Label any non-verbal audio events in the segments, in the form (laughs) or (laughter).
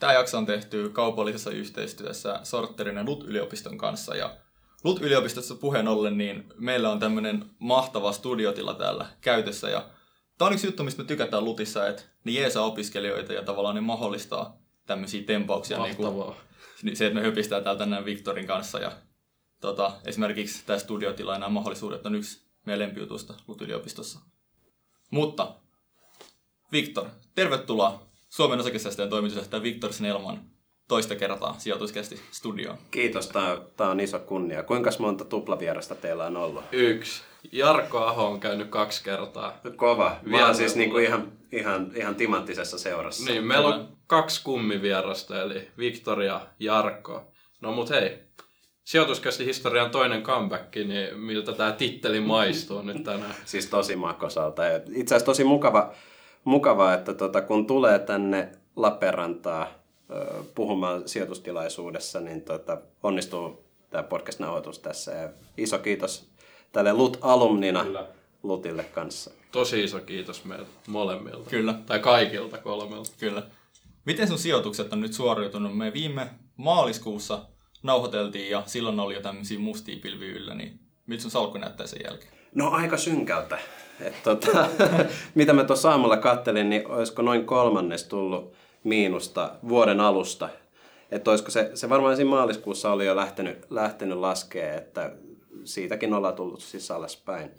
Tämä jakso on tehty kaupallisessa yhteistyössä Sorterin ja LUT-yliopiston kanssa. Ja LUT-yliopistossa puheen ollen, niin meillä on tämmöinen mahtava studiotila täällä käytössä. Ja tämä on yksi juttu, mistä me tykätään LUTissa, että ne jeesaa opiskelijoita ja tavallaan ne mahdollistaa tämmöisiä tempauksia. Mahtavaa. Niin kuin, se, että me höpistää täällä tänään Viktorin kanssa. Ja tota, esimerkiksi tämä studiotila ja nämä mahdollisuudet on yksi meidän lempijutusta LUT-yliopistossa. Mutta Viktor, tervetuloa Suomen osakesäästäjän toimitusjohtaja Viktor Snellman toista kertaa sijoituskästi studioon. Kiitos, tämä on iso kunnia. Kuinka monta tuplavierasta teillä on ollut? Yksi. Jarkko Aho on käynyt kaksi kertaa. Kova. Mä oon siis niinku ihan, ihan, ihan timanttisessa seurassa. Niin, meillä on kaksi kummivierasta, eli Viktor ja Jarkko. No mut hei, sijoituskästi historian toinen comeback, niin miltä tämä titteli maistuu nyt tänään? Siis tosi makosalta. Itse asiassa tosi mukava, mukava että tota, kun tulee tänne Lappeenrantaa puhumaan sijoitustilaisuudessa, niin tota, onnistuu tämä podcast-nauhoitus tässä. Ja iso kiitos tälle LUT-alumnina Kyllä. LUTille kanssa. Tosi iso kiitos meiltä molemmilta. Kyllä. Tai kaikilta kolmelta. Kyllä. Miten sun sijoitukset on nyt suoriutunut? Me viime maaliskuussa nauhoiteltiin ja silloin oli jo tämmöisiä mustia pilviä yllä, niin miltä sun salkku näyttää sen jälkeen? No aika synkältä. Et, tota, (laughs) mitä mä tuossa aamulla kattelin, niin olisiko noin kolmannes tullut miinusta vuoden alusta. Että olisiko se, se varmaan siinä maaliskuussa oli jo lähtenyt, lähtenyt laskea, että siitäkin ollaan tullut siis alaspäin.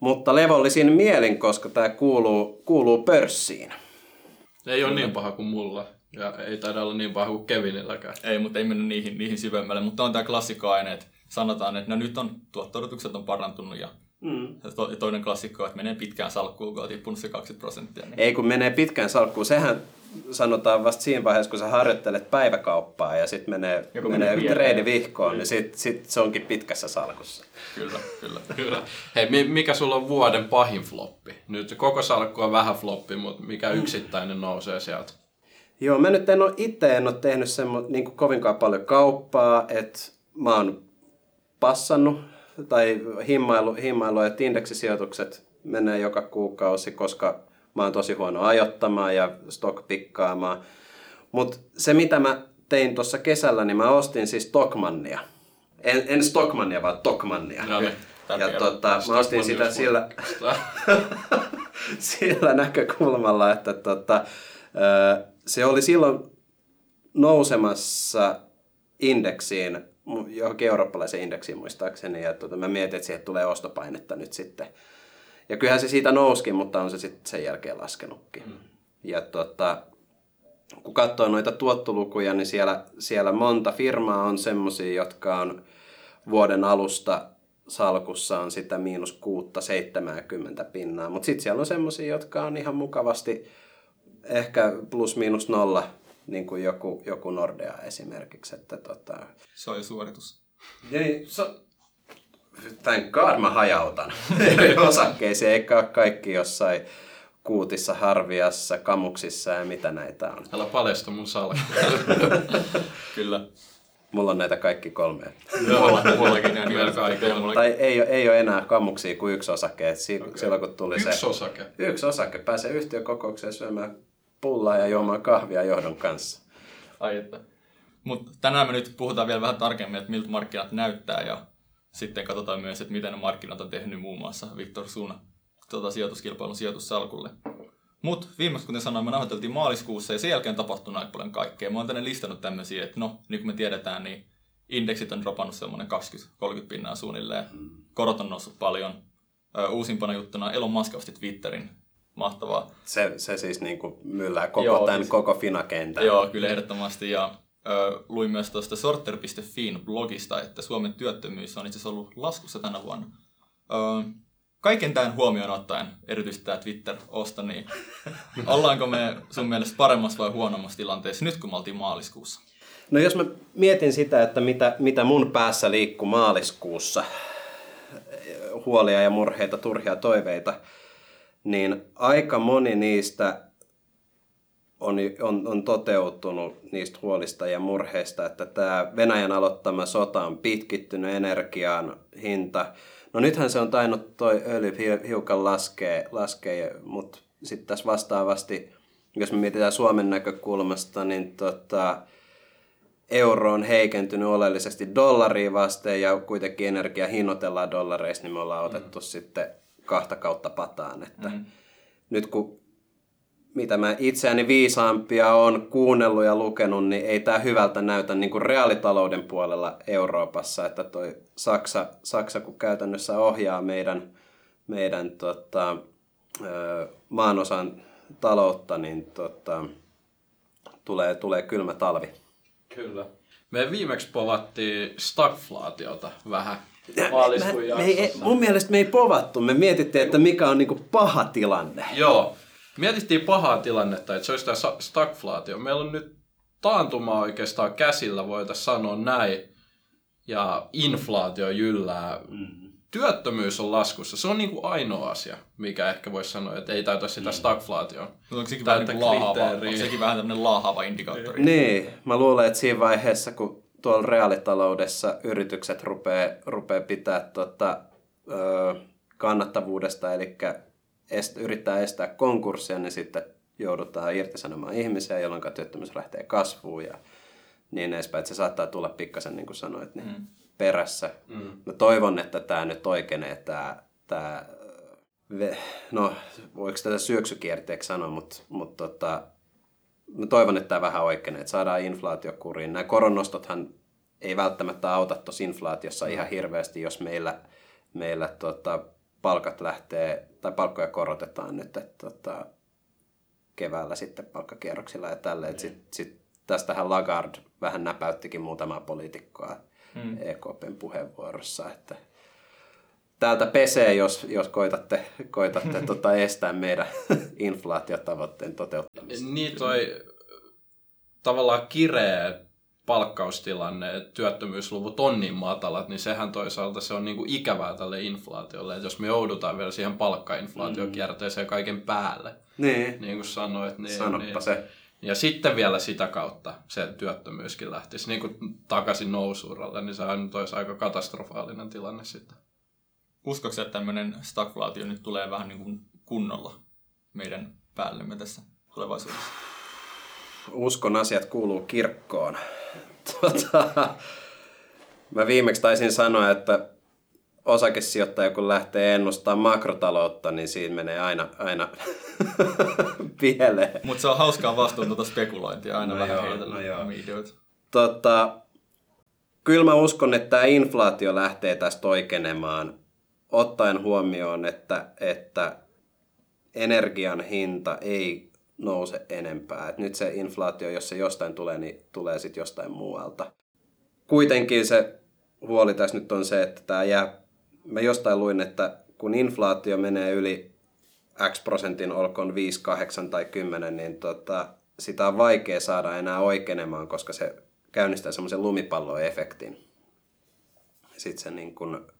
Mutta levollisin mielin, koska tämä kuuluu, kuuluu pörssiin. Ei ole niin paha kuin mulla. Ja ei taida olla niin paha kuin Kevinilläkään. Ei, mutta ei mennä niihin, niihin syvemmälle. Mutta on tämä klassikko-aine, että sanotaan, että no nyt on, tuotto on parantunut ja Mm. Ja toinen klassikko, että menee pitkään salkkuun, kun on tippunut se 20 prosenttia. Niin... Ei, kun menee pitkään salkkuun. Sehän sanotaan vasta siinä vaiheessa, kun sä harjoittelet päiväkauppaa ja sitten menee, menee treeni vihkoon, niin sitten sit se onkin pitkässä salkussa. Kyllä, kyllä. kyllä. Hei, mikä sulla on vuoden pahin floppi? Nyt koko salkku on vähän floppi, mutta mikä yksittäinen nousee sieltä? Joo, mä nyt en ole itse en ole tehnyt semmo, niin kovinkaan paljon kauppaa, että mä oon passannut tai himmailu, himmailu että indeksisijoitukset menee joka kuukausi, koska mä oon tosi huono ajottamaan ja stockpikkaamaan. Mutta se mitä mä tein tuossa kesällä, niin mä ostin siis Tokmannia. En, en Stockmannia, vaan Tokmannia. No niin, ja tota, mä ostin sitä sillä, (laughs) sillä näkökulmalla, että tota, se oli silloin nousemassa indeksiin, johonkin eurooppalaisen indeksiin muistaakseni, ja tota, mä mietin, että siihen tulee ostopainetta nyt sitten. Ja kyllähän se siitä nouskin, mutta on se sitten sen jälkeen laskenutkin. Mm. Ja tota, kun katsoo noita tuottolukuja, niin siellä, siellä monta firmaa on semmoisia, jotka on vuoden alusta salkussa on sitä miinus kuutta, 70 pinnaa. Mutta sitten siellä on semmoisia, jotka on ihan mukavasti ehkä plus miinus nolla, niin kuin joku, joku Nordea esimerkiksi. Että tota... Se on jo suoritus. Niin, so... Thank God mä hajautan eri (laughs) osakkeisiin, eikä ole kaikki jossain kuutissa, harviassa, kamuksissa ja mitä näitä on. Älä paljasta mun salkkuja. (laughs) Kyllä. Mulla on näitä kaikki kolme. Joo, mullakin ne vielä kaikki. Tai ei, ei ole enää kammuksia kuin yksi osake. Et si- okay. Silloin kun tuli yksi se... osake? Yksi osake. Pääsee yhtiökokoukseen syömään pullaa ja juomaan kahvia johdon kanssa. Ai että. Mutta tänään me nyt puhutaan vielä vähän tarkemmin, että miltä markkinat näyttää ja sitten katsotaan myös, että miten ne markkinat on tehnyt muun muassa Viktor Suuna tuota, sijoituskilpailun sijoitussalkulle. Mutta viimeksi, kuten sanoin, me nauhoiteltiin maaliskuussa ja sen jälkeen on tapahtunut aika paljon kaikkea. Mä oon tänne listannut tämmöisiä, että no, niin kuin me tiedetään, niin indeksit on dropannut semmoinen 20-30 pinnaa suunnilleen. Korot on noussut paljon. Uusimpana juttuna Elon Musk osti Twitterin. Mahtavaa. Se, se siis niin kuin myllää koko joo, tämän siis, koko Fina-kentän. Joo, kyllä ehdottomasti. Ja ö, luin myös tuosta sorter.fin blogista, että Suomen työttömyys on itse asiassa ollut laskussa tänä vuonna. Ö, kaiken tämän huomioon ottaen, erityisesti tämä Twitter-osto, niin (laughs) ollaanko me sun mielestä paremmassa vai huonommassa tilanteessa nyt, kun me oltiin maaliskuussa? No jos mä mietin sitä, että mitä, mitä mun päässä liikkuu maaliskuussa, huolia ja murheita, turhia toiveita, niin aika moni niistä on, on, on toteutunut niistä huolista ja murheista, että tämä Venäjän aloittama sota on pitkittynyt energian hinta. No nythän se on tainnut toi öljy hiukan laskee, laskee mutta sitten tässä vastaavasti jos me mietitään Suomen näkökulmasta, niin tota, euro on heikentynyt oleellisesti dollariin vasten ja kuitenkin energia hinnoitellaan dollareissa, niin me ollaan otettu mm. sitten kahta kautta pataan. Että mm. Nyt kun mitä mä itseäni viisaampia on kuunnellut ja lukenut, niin ei tämä hyvältä näytä niin kuin reaalitalouden puolella Euroopassa, että toi Saksa, Saksa kun käytännössä ohjaa meidän, meidän tota, maanosan taloutta, niin tota, tulee, tulee kylmä talvi. Kyllä. Me viimeksi povattiin stagflaatiota vähän maaliskuun me ei, Mun mielestä me ei povattu. Me mietittiin, että mikä on niinku paha tilanne. Joo. Mietittiin pahaa tilannetta, että se olisi tämä stagflaatio. Meillä on nyt taantuma oikeastaan käsillä, voitaisiin sanoa näin. Ja inflaatio jyllää. Mm työttömyys on laskussa. Se on niin kuin ainoa asia, mikä ehkä voisi sanoa, että ei täytä sitä mm. stagflaatioon. Onko sekin vähän, niin laahava, onko sekin vähän tämmöinen laahava indikaattori? Niin, mä luulen, että siinä vaiheessa, kun tuolla reaalitaloudessa yritykset rupeaa, rupeaa pitää tota, ö, kannattavuudesta, eli est, yrittää estää konkurssia, niin sitten joudutaan irtisanomaan ihmisiä, jolloin työttömyys lähtee kasvuun ja niin edespäin. Että se saattaa tulla pikkasen, niin kuin sanoit, niin mm perässä. Mm. Mä toivon, että tämä nyt oikeenee tämä, tämä no voiko tätä syöksykierteeksi sanoa, mutta, mutta tota, mä toivon, että tämä vähän oikeenee, että saadaan inflaatio kuriin. Nämä koronostothan ei välttämättä auta tuossa inflaatiossa mm. ihan hirveästi, jos meillä, meillä tota, palkat lähtee, tai palkkoja korotetaan nyt että, tota, keväällä sitten palkkakierroksilla ja tälleen. Mm. Sit, sit, tästähän Lagarde vähän näpäyttikin muutamaa poliitikkoa mm. EKPn puheenvuorossa, että täältä pesee, jos, jos koitatte, koitatte (laughs) tota estää meidän (laughs) inflaatiotavoitteen toteuttamista. Niin toi tavallaan kireä palkkaustilanne, että työttömyysluvut on niin matalat, niin sehän toisaalta se on niin kuin ikävää tälle inflaatiolle, että jos me joudutaan vielä siihen palkkainflaatiokierteeseen kaiken päälle, niin, niin kuin sanoit, niin, Sanoppa niin, se. Ja sitten vielä sitä kautta se työttömyyskin lähtisi niin kuin takaisin nousuuralle, niin se on olisi aika katastrofaalinen tilanne sitten. Uskoksi, että tämmöinen stagflaatio nyt tulee vähän niin kuin kunnolla meidän päällemme tässä tulevaisuudessa? Uskon asiat kuuluu kirkkoon. Tuota, mä viimeksi taisin sanoa, että osakesijoittaja kun lähtee ennustamaan makrotaloutta, niin siinä menee aina, aina (laughs) pieleen. Mutta se on hauskaa vastuun tuota spekulointia, aina no vähän joo, heitellä no Tota, kyllä mä uskon, että tämä inflaatio lähtee tästä oikeenemaan, ottaen huomioon, että, että energian hinta ei nouse enempää. Et nyt se inflaatio, jos se jostain tulee, niin tulee sitten jostain muualta. Kuitenkin se huoli tässä nyt on se, että tämä jää mä jostain luin, että kun inflaatio menee yli X prosentin, olkoon 5, 8 tai 10, niin tota, sitä on vaikea saada enää oikeenemaan, koska se käynnistää semmoisen lumipalloefektin. Sitten se niin kun,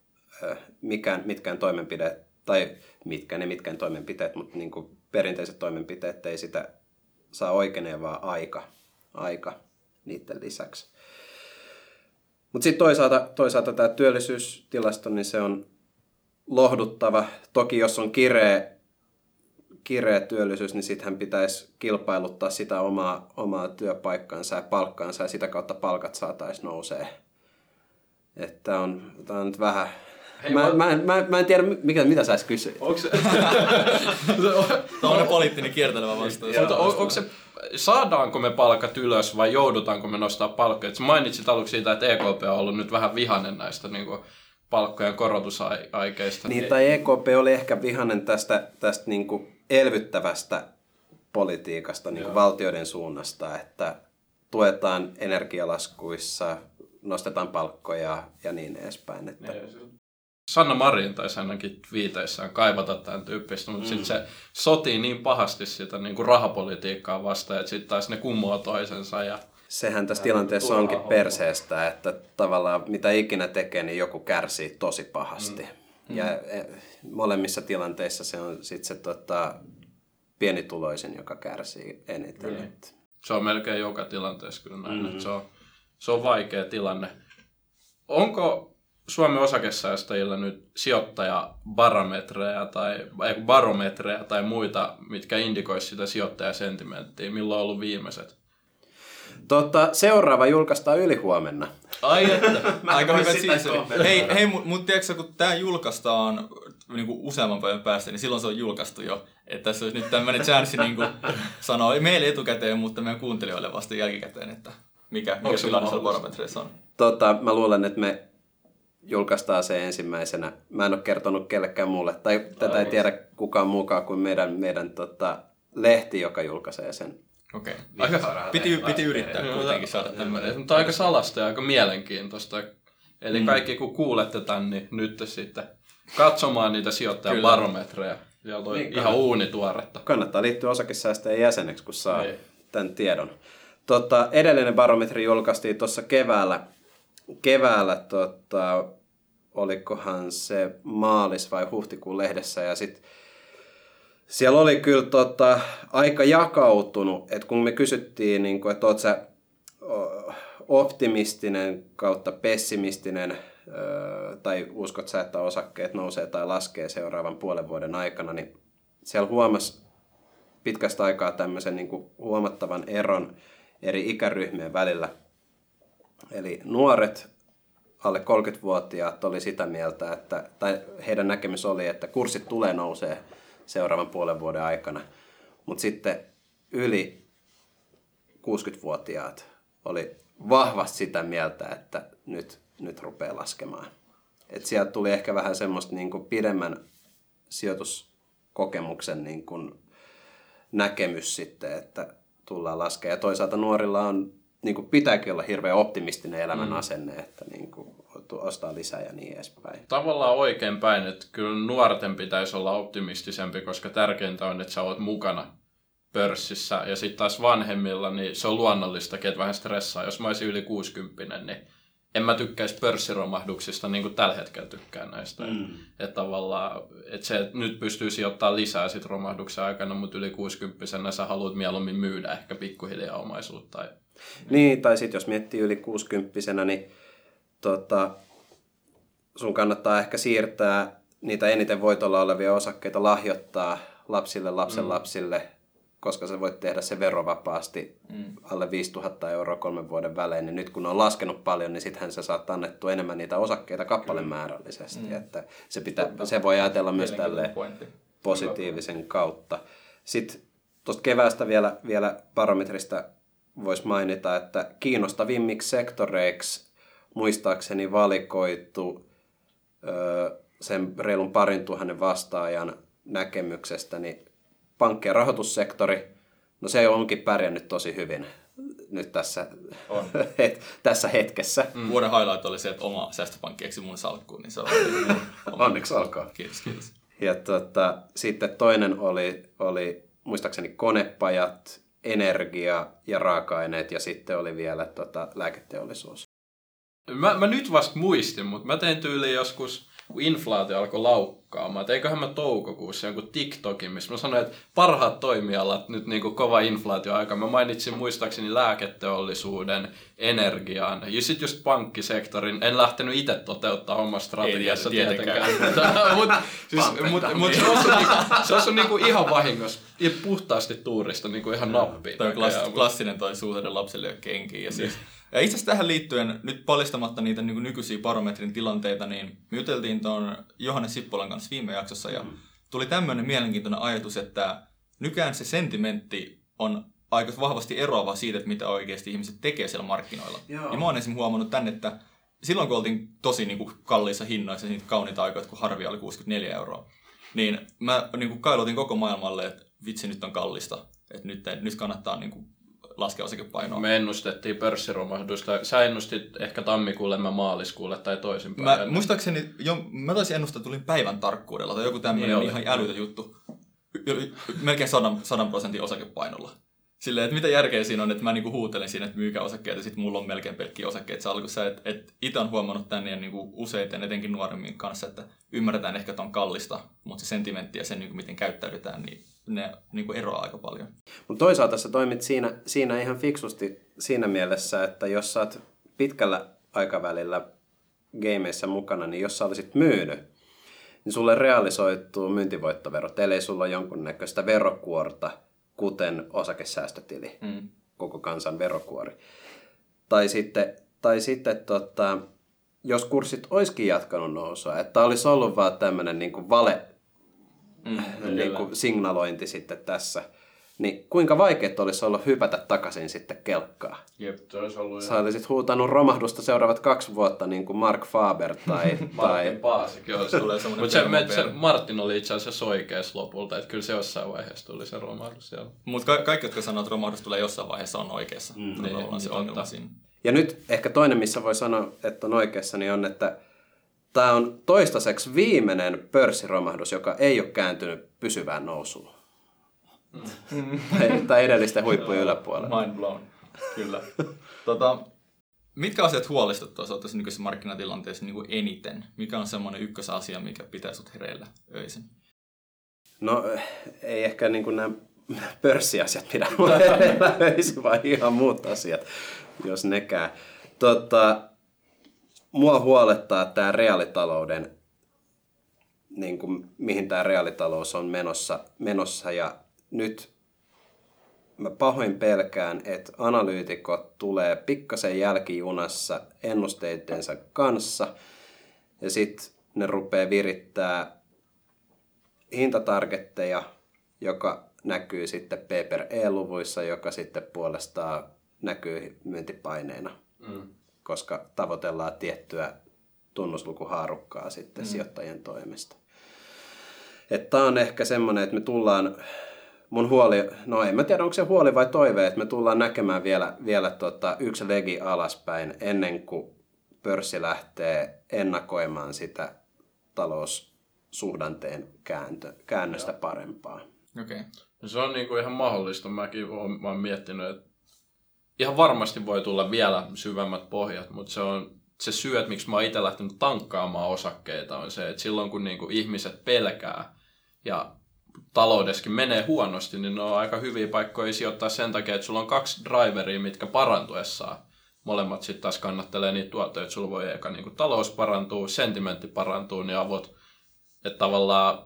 mikään, mitkään toimenpide, tai mitkä ne mitkään toimenpiteet, mutta niin kuin perinteiset toimenpiteet ei sitä saa oikeenevaa aika, aika niiden lisäksi. Mutta sitten toisaalta, toisaalta tämä työllisyystilasto, niin se on lohduttava. Toki jos on kireä, kireä työllisyys, niin sittenhän pitäisi kilpailuttaa sitä omaa, omaa työpaikkaansa ja palkkaansa ja sitä kautta palkat saataisiin nousee. Että on, tämä on nyt vähän... Mä, mä, mä, mä, mä, en tiedä, mikä, mitä sä edes kysyit. Onko se... Tämä on poliittinen kiertelevä vastaus. on, onko se saadaanko me palkat ylös vai joudutaanko me nostaa palkkoja? Sä mainitsit aluksi siitä, että EKP on ollut nyt vähän vihanen näistä niin kuin, palkkojen korotusaikeista. Niin, tai EKP oli ehkä vihanen tästä, tästä niin kuin elvyttävästä politiikasta niin kuin valtioiden suunnasta, että tuetaan energialaskuissa, nostetaan palkkoja ja niin edespäin. Että... Niin, Sanna Marin taisi ainakin viiteissään kaivata tämän tyyppistä, mutta mm. sitten se sotii niin pahasti sitä niin kuin rahapolitiikkaa vastaan, että sitten taas ne kummoaa toisensa. Ja... Sehän tässä tilanteessa onkin perseestä, että tavallaan mitä ikinä tekee, niin joku kärsii tosi pahasti. Mm. Ja e, molemmissa tilanteissa se on sitten se tota, pienituloisin, joka kärsii eniten. Mm. Se on melkein joka tilanteessa kyllä näin, mm-hmm. se, on, se on vaikea tilanne. Onko Suomen osakesäästäjillä nyt sijoittajabarometreja tai barometreja tai muita, mitkä indikoisivat sitä sijoittajasentimenttiä? Milloin on ollut viimeiset? Tota, seuraava julkaistaan ylihuomenna. Ai että, (laughs) aika hyvä siis. Hei, hei mutta mut tiedätkö, kun tämä julkaistaan niin kuin useamman päivän päästä, niin silloin se on julkaistu jo. Että tässä olisi nyt tämmöinen chanssi niin kuin (laughs) sanoa, ei meille etukäteen, mutta meidän kuuntelijoille vasta jälkikäteen, että mikä, mikä tilanne siellä barometreissa on. Tota, mä luulen, että me julkaistaan se ensimmäisenä. Mä en ole kertonut kellekään muulle, tai tätä ei tiedä kukaan mukaan kuin meidän, meidän tota, lehti, joka julkaisee sen. Okei. Okay. Aika, piti, piti yrittää kuitenkin saada tämmöinen. Mutta aika salasta ja aika mielenkiintoista. Eli mm. kaikki kun kuulette tän, niin nyt sitten katsomaan niitä sijoittajabarometreja. Ja on niin, ihan uunituoretta. Kannattaa liittyä osakesäästäjän jäseneksi, kun saa niin. tämän tiedon. Tota, edellinen barometri julkaistiin tuossa keväällä. Keväällä tota, olikohan se maalis- vai huhtikuun lehdessä. Ja sitten siellä oli kyllä tota, aika jakautunut, että kun me kysyttiin, niin kuin, että sä optimistinen kautta pessimistinen, tai uskot sä, että osakkeet nousee tai laskee seuraavan puolen vuoden aikana, niin siellä huomasi pitkästä aikaa tämmöisen niin kuin huomattavan eron eri ikäryhmien välillä. Eli nuoret, alle 30-vuotiaat oli sitä mieltä, että, tai heidän näkemys oli, että kurssit tulee nousee seuraavan puolen vuoden aikana. Mutta sitten yli 60-vuotiaat oli vahvasti sitä mieltä, että nyt, nyt rupeaa laskemaan. Et sieltä tuli ehkä vähän semmoista niin kuin pidemmän sijoituskokemuksen niin kuin näkemys sitten, että tullaan laskemaan. Ja toisaalta nuorilla on, niin kuin pitääkin olla hirveän optimistinen elämän mm. asenne, että niin kuin ostaa lisää ja niin edespäin. Tavallaan oikein päin, että kyllä nuorten pitäisi olla optimistisempi, koska tärkeintä on, että sä oot mukana pörssissä. Ja sitten taas vanhemmilla, niin se on luonnollista, että vähän stressaa. Jos mä olisin yli 60, niin en mä tykkäisi pörssiromahduksista niin kuin tällä hetkellä tykkään näistä. Mm. Että tavallaan, että se että nyt pystyy sijoittamaan lisää sit romahduksen aikana, mutta yli 60 sä haluat mieluummin myydä ehkä pikkuhiljaa omaisuutta. Niin, tai sitten jos miettii yli 60 niin tota, sun kannattaa ehkä siirtää niitä eniten voitolla olevia osakkeita lahjoittaa lapsille, lapsen mm. lapsille, koska sä voit tehdä se verovapaasti mm. alle 5000 euroa kolmen vuoden välein, niin nyt kun on laskenut paljon, niin sittenhän sä saat annettua enemmän niitä osakkeita kappalemäärällisesti. Mm. Että se, pitää, se voi ajatella myös tälle positiivisen kautta. Sitten tuosta keväästä vielä, vielä parametrista voisi mainita, että kiinnostavimmiksi sektoreiksi muistaakseni valikoitu ö, sen reilun parin tuhannen vastaajan näkemyksestä, niin pankki- ja rahoitussektori, no se onkin pärjännyt tosi hyvin nyt tässä, on. (laughs) het, tässä hetkessä. Mm. Vuoden highlight oli se, että oma säästöpankki eksi mun salkkuun, niin se on. (laughs) Onneksi alkaa. Kiitos, kiitos. Ja tota, sitten toinen oli, oli muistaakseni konepajat, energia ja raaka-aineet ja sitten oli vielä tota, lääketeollisuus. Mä, mä nyt vasta muistin, mutta mä tein tyyli joskus, kun inflaatio alkoi laukkaamaan, että eiköhän mä toukokuussa jonkun TikTokin, missä mä sanoin, että parhaat toimialat nyt niin kuin kova inflaatioaika. Mä mainitsin muistaakseni lääketeollisuuden, energiaan ja sitten just pankkisektorin. En lähtenyt itse toteuttaa omassa strategiassa tietenkään. (laughs) Mutta siis, mut, mut se on, niinku, se on niinku ihan vahingossa puhtaasti tuurista niinku ihan nappi. Toi klass, klassinen toi suhteiden lapselle kenkiin. Ja siis, ja itse asiassa tähän liittyen, nyt paljastamatta niitä niin nykyisiä barometrin tilanteita, niin me juteltiin tuon Johannes Sippolan kanssa viime jaksossa ja mm. tuli tämmöinen mielenkiintoinen ajatus, että nykään se sentimentti on aika vahvasti eroava siitä, että mitä oikeasti ihmiset tekee siellä markkinoilla. Joo. Ja mä oon esimerkiksi huomannut tänne, että silloin kun oltiin tosi niin kuin, kalliissa hinnoissa, niitä kauniita aikoja, kun harvia oli 64 euroa, niin mä niin kuin, kailotin koko maailmalle, että vitsi nyt on kallista, että nyt, nyt kannattaa niin kuin, laskea osakepainoa. Me ennustettiin pörssiromahdusta. Sä ennustit ehkä tammikuulle, mä maaliskuulle tai toisinpäin. Mä, muistaakseni, jo, mä taisin ennustaa, tulin päivän tarkkuudella tai joku tämmöinen niin ihan älytä juttu. Melkein 100 prosentin osakepainolla. Silleen, että mitä järkeä siinä on, että mä niinku huutelen siinä, että myykää osakkeita, ja sitten mulla on melkein pelkkiä osakkeita salkussa. Että et itse on huomannut tänne ja niinku useiten, etenkin nuoremmin kanssa, että ymmärretään ehkä, että on kallista, mutta se sentimentti ja se, niinku, miten käyttäydytään, niin ne niinku eroaa aika paljon. Mutta toisaalta sä toimit siinä, siinä ihan fiksusti siinä mielessä, että jos sä oot pitkällä aikavälillä gameissa mukana, niin jos sä olisit myynyt, niin sulle realisoituu myyntivoittovero, ellei sulla ole jonkunnäköistä verokuorta, kuten osakesäästötili, mm. koko kansan verokuori. Tai sitten, tai sitten tota, jos kurssit olisikin jatkanut nousua, että olisi ollut vaan tämmöinen niin vale mm, niin kuin signalointi sitten tässä, niin kuinka vaikeet olisi ollut hypätä takaisin sitten kelkkaa? Jep, se olisi ollut Sä olisit huutanut romahdusta seuraavat kaksi vuotta niin kuin Mark Faber tai... (laughs) Martin. Paasikin olisi. (laughs) Mutta se, me, se, Martin oli itse asiassa oikeassa lopulta, että kyllä se jossain vaiheessa tuli se romahdus siellä. Mutta ka- kaikki, jotka sanoo, että romahdus tulee jossain vaiheessa, on oikeassa. Mm, niin, on se ongelma siinä. Ja nyt ehkä toinen, missä voi sanoa, että on oikeassa, niin on, että tämä on toistaiseksi viimeinen pörssiromahdus, joka ei ole kääntynyt pysyvään nousuun. Mm. tai, tai edellisten huippujen yläpuolella. Mind blown, kyllä. tota, mitkä asiat huolestuttaa sinua tässä nykyisessä markkinatilanteessa niin kuin eniten? Mikä on semmoinen ykkösasia, mikä pitää sinut hereillä öisin? No ei ehkä niin kuin nämä pörssiasiat pidä hereillä (laughs) öisin, vaan ihan muut asiat, jos nekään. Tota, mua huolettaa tämä reaalitalouden, niin kuin, mihin tämä reaalitalous on menossa, menossa. Ja nyt mä pahoin pelkään, että analyytikot tulee pikkasen jälkijunassa ennusteidensa kanssa. Ja sitten ne rupeaa virittää hintatargetteja, joka näkyy sitten P per E-luvuissa, joka sitten puolestaan näkyy myyntipaineena, mm. Koska tavoitellaan tiettyä tunnuslukuhaarukkaa sitten mm. sijoittajien toimesta. Tämä on ehkä semmoinen, että me tullaan mun huoli, no en mä tiedä onko se huoli vai toive, että me tullaan näkemään vielä, vielä tota yksi legi alaspäin ennen kuin pörssi lähtee ennakoimaan sitä taloussuhdanteen kääntö, käännöstä Joo. parempaa. Okay. No se on niinku ihan mahdollista. Mäkin olen, mä olen miettinyt, että ihan varmasti voi tulla vielä syvemmät pohjat, mutta se on se syy, että miksi mä oon itse lähtenyt tankkaamaan osakkeita, on se, että silloin kun niinku ihmiset pelkää ja taloudessakin menee huonosti, niin ne on aika hyviä paikkoja sijoittaa sen takia, että sulla on kaksi driveria, mitkä parantuessaan molemmat sitten taas kannattelee niitä tuottoja, että sulla voi eka niin talous parantuu, sentimentti parantuu, niin avot, että tavallaan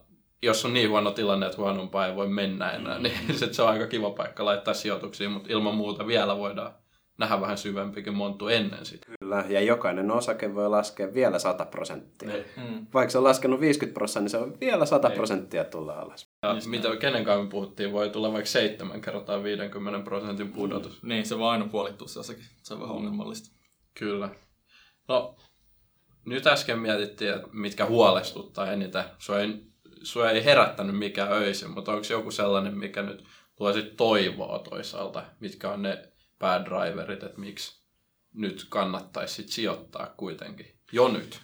jos on niin huono tilanne, että huonompaa ei voi mennä enää, niin sit se on aika kiva paikka laittaa sijoituksia, mutta ilman muuta vielä voidaan nähdä vähän syvempikin monttu ennen sitä. Kyllä, ja jokainen osake voi laskea vielä 100 prosenttia. Niin. Mm. Vaikka se on laskenut 50 prosenttia, niin se on vielä 100 ne. Niin. prosenttia tulla alas. Ja Just mitä, kenen kanssa me puhuttiin, voi tulla vaikka seitsemän kertaa 50 prosentin pudotus. Mm. Niin, se voi aina puolittua se osake. Se on vähän ongelmallista. Kyllä. No, nyt äsken mietittiin, että mitkä huolestuttaa eniten. Sua ei, sua ei herättänyt mikään öisin, mutta onko joku sellainen, mikä nyt tuo toivoa toisaalta? Mitkä on ne päädriverit, että miksi nyt kannattaisi sit sijoittaa kuitenkin jo nyt?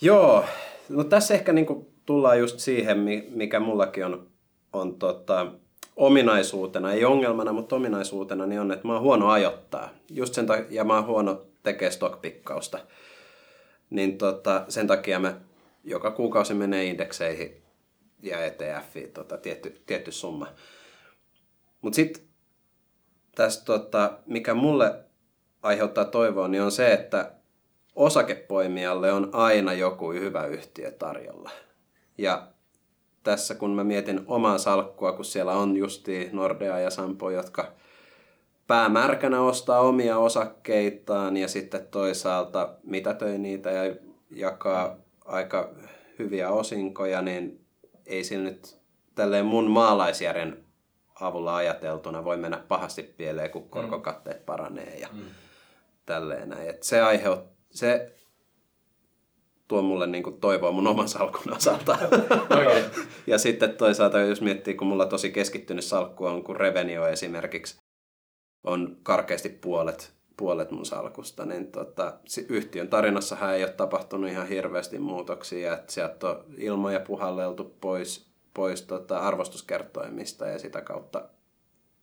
Joo, no tässä ehkä niinku tullaan just siihen, mikä mullakin on, on tota, ominaisuutena, ei ongelmana, mutta ominaisuutena, niin on, että mä oon huono ajoittaa. Just sen takia, ja mä oon huono tekee stockpikkausta. Niin tota, sen takia mä joka kuukausi menee indekseihin ja ETF, tota, tietty, tietty summa. Mutta sitten tässä, tota, mikä mulle aiheuttaa toivoa, niin on se, että osakepoimijalle on aina joku hyvä yhtiö tarjolla. Ja tässä kun mä mietin omaa salkkua, kun siellä on justi Nordea ja Sampo, jotka päämärkänä ostaa omia osakkeitaan ja sitten toisaalta mitätöi niitä ja jakaa aika hyviä osinkoja, niin ei siinä nyt tälleen mun maalaisjärjen avulla ajateltuna voi mennä pahasti pieleen, kun korkokatteet paranee ja mm. tälleen näin. Et se aiheut, se tuo mulle niin kuin toivoa mun oman salkun osalta. (laughs) okay. ja sitten toisaalta, jos miettii, kun mulla tosi keskittynyt salkku on, kun Revenio esimerkiksi on karkeasti puolet, puolet mun salkusta, niin tota, yhtiön tarinassahan ei ole tapahtunut ihan hirveästi muutoksia, että sieltä on ilmoja puhalleltu pois pois tota arvostuskertoimista ja sitä kautta,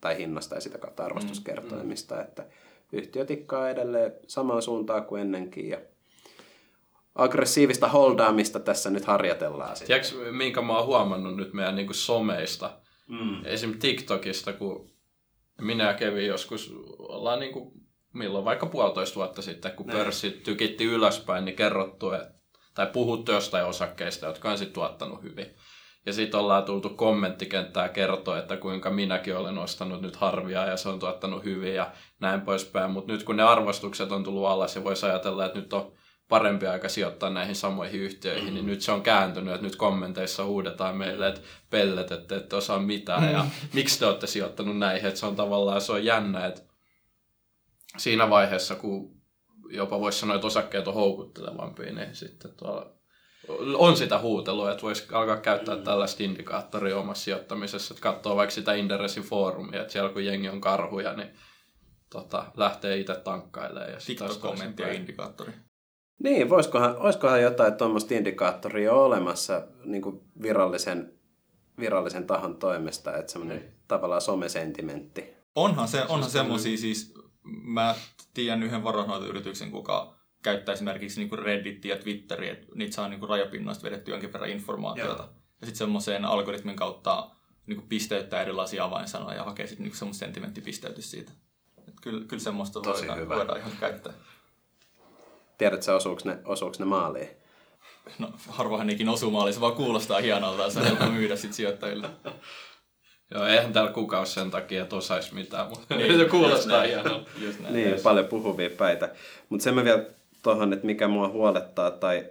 tai hinnasta ja sitä kautta arvostuskertoimista, mm, mm. että yhtiö tikkaa edelleen samaan suuntaan kuin ennenkin ja aggressiivista holdaamista tässä nyt harjoitellaan. Tiedätkö, minkä mä oon huomannut nyt meidän niin kuin someista, mm. esim. TikTokista, kun minä kävin joskus, ollaan niin kuin milloin vaikka puolitoista vuotta sitten, kun Näin. pörssit tykitti ylöspäin, niin kerrottu, et, tai puhuttu jostain osakkeista, jotka on sitten tuottanut hyvin. Ja sitten ollaan tultu kommenttikenttää kertoa, että kuinka minäkin olen ostanut nyt harvia ja se on tuottanut hyvin ja näin poispäin. Mutta nyt kun ne arvostukset on tullut alas ja voisi ajatella, että nyt on parempi aika sijoittaa näihin samoihin yhtiöihin, mm. niin nyt se on kääntynyt, että nyt kommenteissa huudetaan meille, että pellet, että ette osaa mitään ja miksi te olette sijoittanut näihin, että se on tavallaan, se on jännä, että siinä vaiheessa, kun jopa voisi sanoa, että osakkeet on houkuttelevampia, niin sitten tuolla on sitä huutelua, että voisi alkaa käyttää mm. tällaista indikaattoria omassa sijoittamisessa, että katsoo vaikka sitä Inderesin foorumia, että siellä kun jengi on karhuja, niin tota, lähtee itse tankkailemaan. Ja TikTok-kommentti ja indikaattori. Niin, voisikohan, olisikohan jotain tuommoista indikaattoria olemassa niin kuin virallisen, virallisen tahon toimesta, että semmoinen tavallaan somesentimentti. Onhan, se, onhan semmosia siis, mä tiedän yhden varainhoitoyrityksen, kuka käyttää esimerkiksi niinku Redditia ja Twitteriä, että niitä saa niinku rajapinnoista vedetty jonkin verran informaatiota. Joo. Ja sitten semmoiseen algoritmin kautta niinku pisteyttää erilaisia avainsanoja ja hakee sitten niinku semmoista sentimenttipisteytys siitä. Et kyllä, kyllä semmoista Tosi voidaan, hyvä. voidaan ihan käyttää. Tiedätkö, osuuko ne, osuuko ne maaliin? No, harvoin nekin osuu maaliin, se vaan kuulostaa hienolta ja se on helppo myydä sit sijoittajille. (laughs) Joo, eihän täällä kukaan ole sen takia, että osaisi mitään, mutta Niin, (laughs) se kuulostaa näin. hienolta. Just. Niin, paljon puhuvia päitä. Mutta sen mä vielä tuohon, että mikä mua huolettaa tai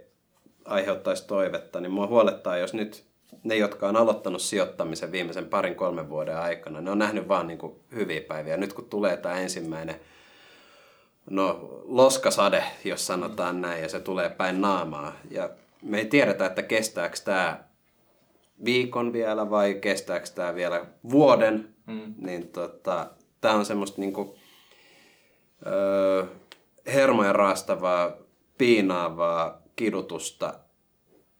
aiheuttaisi toivetta, niin mua huolettaa, jos nyt ne, jotka on aloittanut sijoittamisen viimeisen parin kolmen vuoden aikana, ne on nähnyt vaan niin kuin hyviä päiviä. Nyt kun tulee tämä ensimmäinen no, loskasade, jos sanotaan näin, ja se tulee päin naamaa. Ja me ei tiedetä, että kestääkö tämä viikon vielä vai kestääkö tämä vielä vuoden. Mm. Niin tota, tämä on semmoista niinku, öö, hermoja raastavaa, piinaavaa kidutusta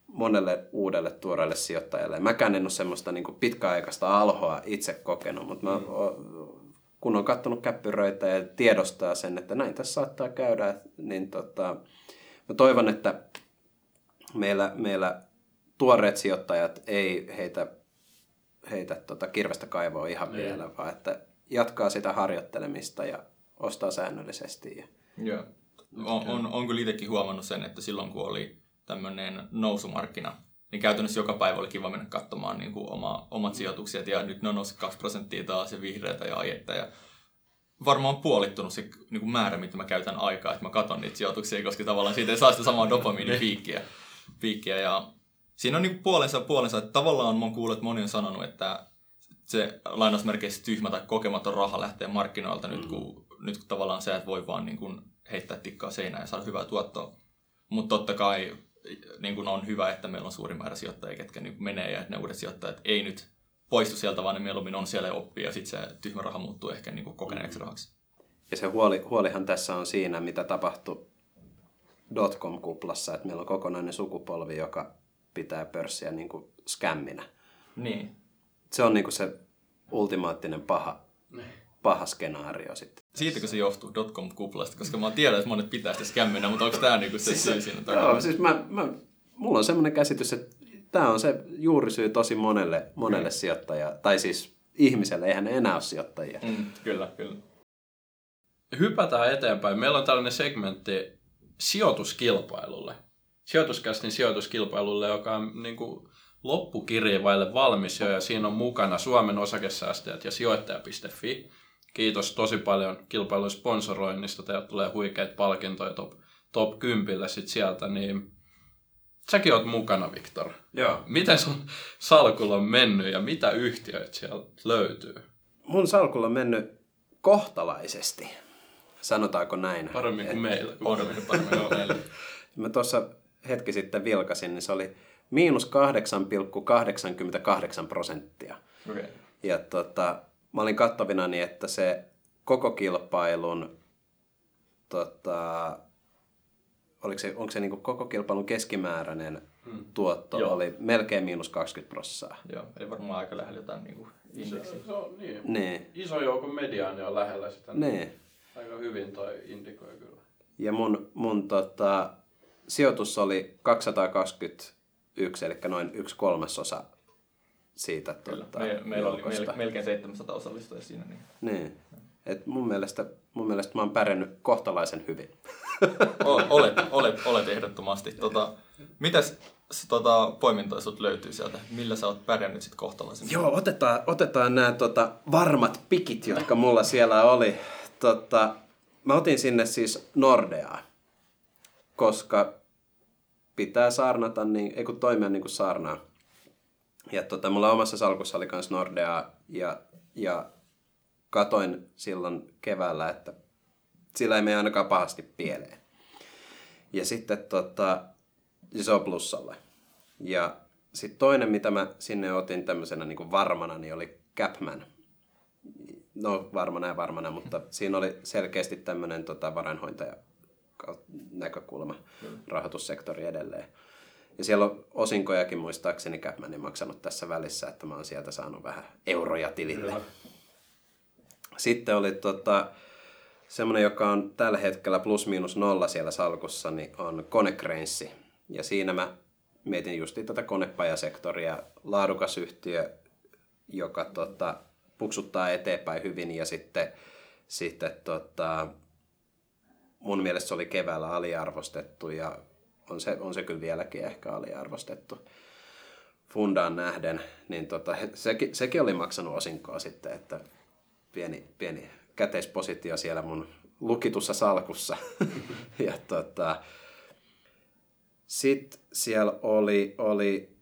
monelle uudelle tuoreelle sijoittajalle. Mäkään en ole semmoista niinku pitkäaikaista alhoa itse kokenut, mutta mä, o- kun on katsonut käppyröitä ja tiedostaa sen, että näin tässä saattaa käydä, niin tota, mä toivon, että meillä, meillä tuoreet sijoittajat ei heitä, heitä tota kirvestä kaivoa ihan Niin. vielä, vaan että jatkaa sitä harjoittelemista ja ostaa säännöllisesti. Ja... Joo. On, on, on kyllä itsekin huomannut sen, että silloin kun oli tämmöinen nousumarkkina, niin käytännössä joka päivä oli kiva mennä katsomaan niin kuin oma, omat sijoitukset ja nyt ne on noussut 2 prosenttia taas ja vihreätä ja ajetta ja varmaan puolittunut se niin kuin määrä, mitä mä käytän aikaa, että mä katson niitä sijoituksia, koska tavallaan siitä ei saa sitä samaa dopamiinipiikkiä. Piikkiä ja siinä on niin kuin puolensa puolensa, että tavallaan mä oon kuullut, että moni on sanonut, että se lainausmerkeissä tyhmä tai kokematon raha lähtee markkinoilta nyt, kun, nyt kun tavallaan se, että voi vaan niin kuin heittää tikkaa seinään ja saada hyvää tuottoa. Mutta totta kai niin kuin on hyvä, että meillä on suuri määrä sijoittajia, ketkä niin menee ja että ne uudet sijoittajat ei nyt poistu sieltä, vaan ne mieluummin on siellä ja oppii ja sitten se tyhmä raha muuttuu ehkä niin kokeneeksi rahaksi. Ja se huoli, huolihan tässä on siinä, mitä tapahtui dotcom-kuplassa, että meillä on kokonainen sukupolvi, joka pitää pörssiä niin kuin skämminä. Niin. Se on niin kuin se ultimaattinen paha, paha skenaario sitten. Siitäkö se johtuu dotcom-kuplasta? Koska mä tiedän, että monet pitää sitä skämminä, mutta onko tämä niinku se syy siinä takana? Joo, siis mä, mä, mulla on semmoinen käsitys, että tämä on se juurisyy tosi monelle, monelle sijoittaja, tai siis ihmiselle, eihän ne enää ole sijoittajia. Mm, kyllä, kyllä. Hypätään eteenpäin. Meillä on tällainen segmentti sijoituskilpailulle. Sijoituskästin sijoituskilpailulle, joka on niin kuin loppukirjevaille valmis jo, ja siinä on mukana Suomen osakesäästäjät ja sijoittaja.fi. Kiitos tosi paljon kilpailun sponsoroinnista. Teiltä tulee huikeita palkintoja top, top 10 sit sieltä, niin säkin oot mukana, Viktor. Joo. Miten sun salkulla on mennyt ja mitä yhtiöitä siellä löytyy? Mun salkulla on mennyt kohtalaisesti, sanotaanko näin. Paremmin kuin meillä. Mennyt paremmin kuin meillä. (laughs) Mä tuossa hetki sitten vilkasin, niin se oli miinus 8,88 prosenttia. Okay. Ja tota, mä olin kattavina niin, että se koko kilpailun, tota, oliko se, onko se niin koko kilpailun keskimääräinen Hmm. tuotto Joo. oli melkein miinus 20 prosenttia. Joo, eli varmaan aika lähellä jotain niinku indeksiä. Se on niin. Niin, Iso joukko mediaani on lähellä sitä. niin. Aika hyvin toi indikoi kyllä. Ja mun, mun tota, sijoitus oli 221, eli noin yksi kolmasosa siitä Kyllä. Me, meillä oli joukosta. mel, melkein 700 osallistujaa siinä. Niin. Niin. Et mun, mielestä, mun mielestä mä oon pärjännyt kohtalaisen hyvin. olet, olet, olet ehdottomasti. Tota, mitäs tota, poimintoja sut löytyy sieltä? Millä sä oot pärjännyt sit kohtalaisen? Joo, otetaan, otetaan nämä tota, varmat pikit, jotka mulla siellä oli. Tota, mä otin sinne siis Nordeaa, koska pitää saarnata, niin, ei kun toimia niin kuin saarnaa. Ja tota, mulla omassa salkussa oli myös Nordeaa ja, ja katoin silloin keväällä, että sillä ei mene ainakaan pahasti pieleen. Ja sitten tota, se on plussalla. Ja sitten toinen, mitä mä sinne otin tämmöisenä niin kuin varmana, niin oli Capman. No varmana ja varmana, mutta siinä oli selkeästi tämmöinen tota, varainhoitaja näkökulma, rahoitussektori edelleen. Ja siellä on osinkojakin muistaakseni Capmanin maksanut tässä välissä, että mä oon sieltä saanut vähän euroja tilille. Kyllä. Sitten oli tota, semmoinen, joka on tällä hetkellä plus miinus nolla siellä salkussa, niin on Konecranes. Ja siinä mä mietin just tätä konepajasektoria, laadukas yhtiö, joka tota, puksuttaa eteenpäin hyvin ja sitten, sitten tota, mun mielestä se oli keväällä aliarvostettu ja on se, on se kyllä vieläkin ehkä aliarvostettu fundaan nähden, niin tota, sekin, sekin oli maksanut osinkoa sitten, että pieni, pieni käteispositio siellä mun lukitussa salkussa. (laughs) ja tota, sitten siellä oli, oli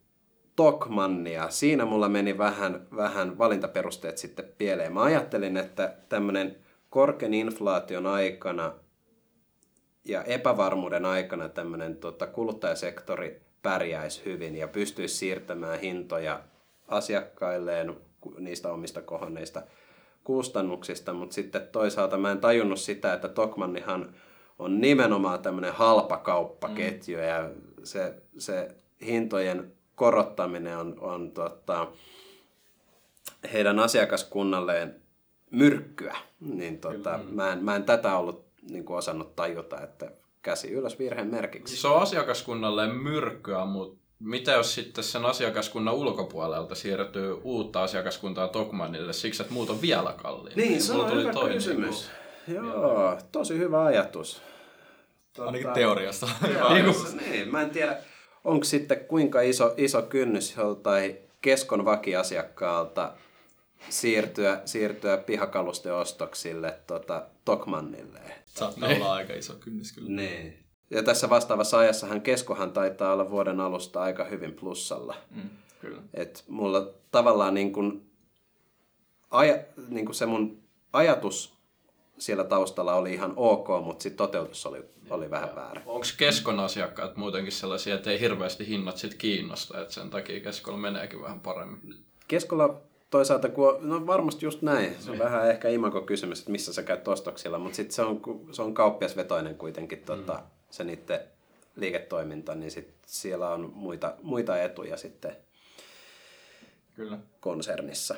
Tokmannia. Siinä mulla meni vähän, vähän valintaperusteet sitten pieleen. Mä ajattelin, että tämmöinen korkean inflaation aikana ja epävarmuuden aikana tämmöinen tota, kuluttajasektori pärjäisi hyvin ja pystyisi siirtämään hintoja asiakkailleen niistä omista kohonneista kustannuksista, mutta sitten toisaalta mä en tajunnut sitä, että Tokmannihan on nimenomaan tämmöinen halpa kauppaketju mm. ja se, se hintojen korottaminen on, on tota, heidän asiakaskunnalleen myrkkyä. Niin tota, mä, en, mä en tätä ollut niin kuin osannut tajuta, että käsi ylös virheen merkiksi. Se on asiakaskunnalleen myrkkyä, mutta mitä jos sitten sen asiakaskunnan ulkopuolelta siirtyy uutta asiakaskuntaa Tokmanille siksi, että muut on vielä kalliimpi? Niin, se on hyvä toinen kysymys. Niin Joo, tosi hyvä ajatus. Tuota, Ainakin teoriassa. teoriassa niin, mä en tiedä, onko sitten kuinka iso, iso kynnys joltain keskon vakiasiakkaalta siirtyä, siirtyä pihakalusten ostoksille tota, Tokmannille. Saattaa olla aika iso kynnys kyllä. Niin. Ja tässä vastaavassa ajassahan keskohan taitaa olla vuoden alusta aika hyvin plussalla. Mm, kyllä. Et mulla tavallaan niin kun, aja, niin kun se mun ajatus siellä taustalla oli ihan ok, mutta sitten toteutus oli, oli vähän väärä. Onko keskon asiakkaat muutenkin sellaisia, että ei hirveästi hinnat sit kiinnosta, että sen takia keskolla meneekin vähän paremmin? Keskolla toisaalta, kun, no varmasti just näin, se on vähän ehkä imako kysymys, että missä sä käyt ostoksilla, mutta sitten se on, se on kauppiasvetoinen kuitenkin tota, mm. se niiden liiketoiminta, niin sit siellä on muita, muita etuja sitten Kyllä. konsernissa.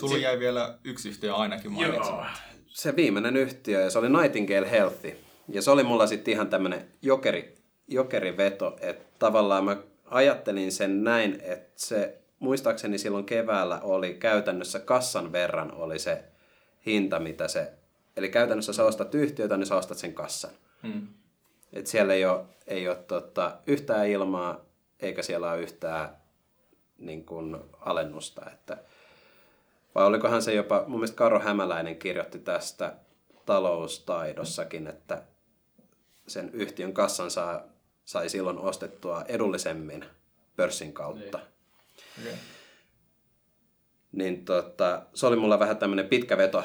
Sulla jäi vielä yksi yhtiö ainakin mainitsematta. Se viimeinen yhtiö, ja se oli Nightingale Healthy. Ja se oli mulla sitten ihan tämmöinen jokeri, jokeriveto, että tavallaan mä ajattelin sen näin, että se muistaakseni silloin keväällä oli käytännössä kassan verran oli se hinta, mitä se... Eli käytännössä sä ostat yhtiötä, niin sä ostat sen kassan. Hmm. Et siellä ei ole, ei ole tota, yhtään ilmaa, eikä siellä ole yhtään niin kuin, alennusta. Että, vai olikohan se jopa, mun mielestä Karo Hämäläinen kirjoitti tästä taloustaidossakin, että sen yhtiön kassan saa, sai silloin ostettua edullisemmin pörssin kautta. Niin. Okay. Niin tota, se oli mulla vähän tämmöinen pitkä veto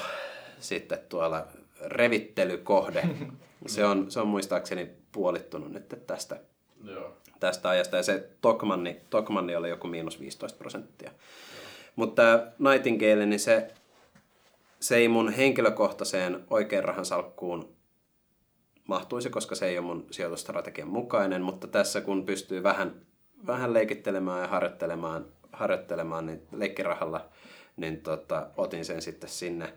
sitten tuolla revittelykohde. (laughs) se, on, se on muistaakseni puolittunut nyt tästä, Joo. tästä ajasta. Ja se Tokmanni, Tokmanni oli joku miinus 15 prosenttia. Mutta Nightingale, niin se, se ei mun henkilökohtaiseen oikean rahan salkkuun mahtuisi, koska se ei ole mun sijoitusstrategian mukainen, mutta tässä kun pystyy vähän, vähän leikittelemään ja harjoittelemaan harjoittelemaan niin leikkirahalla, niin tota, otin sen sitten sinne.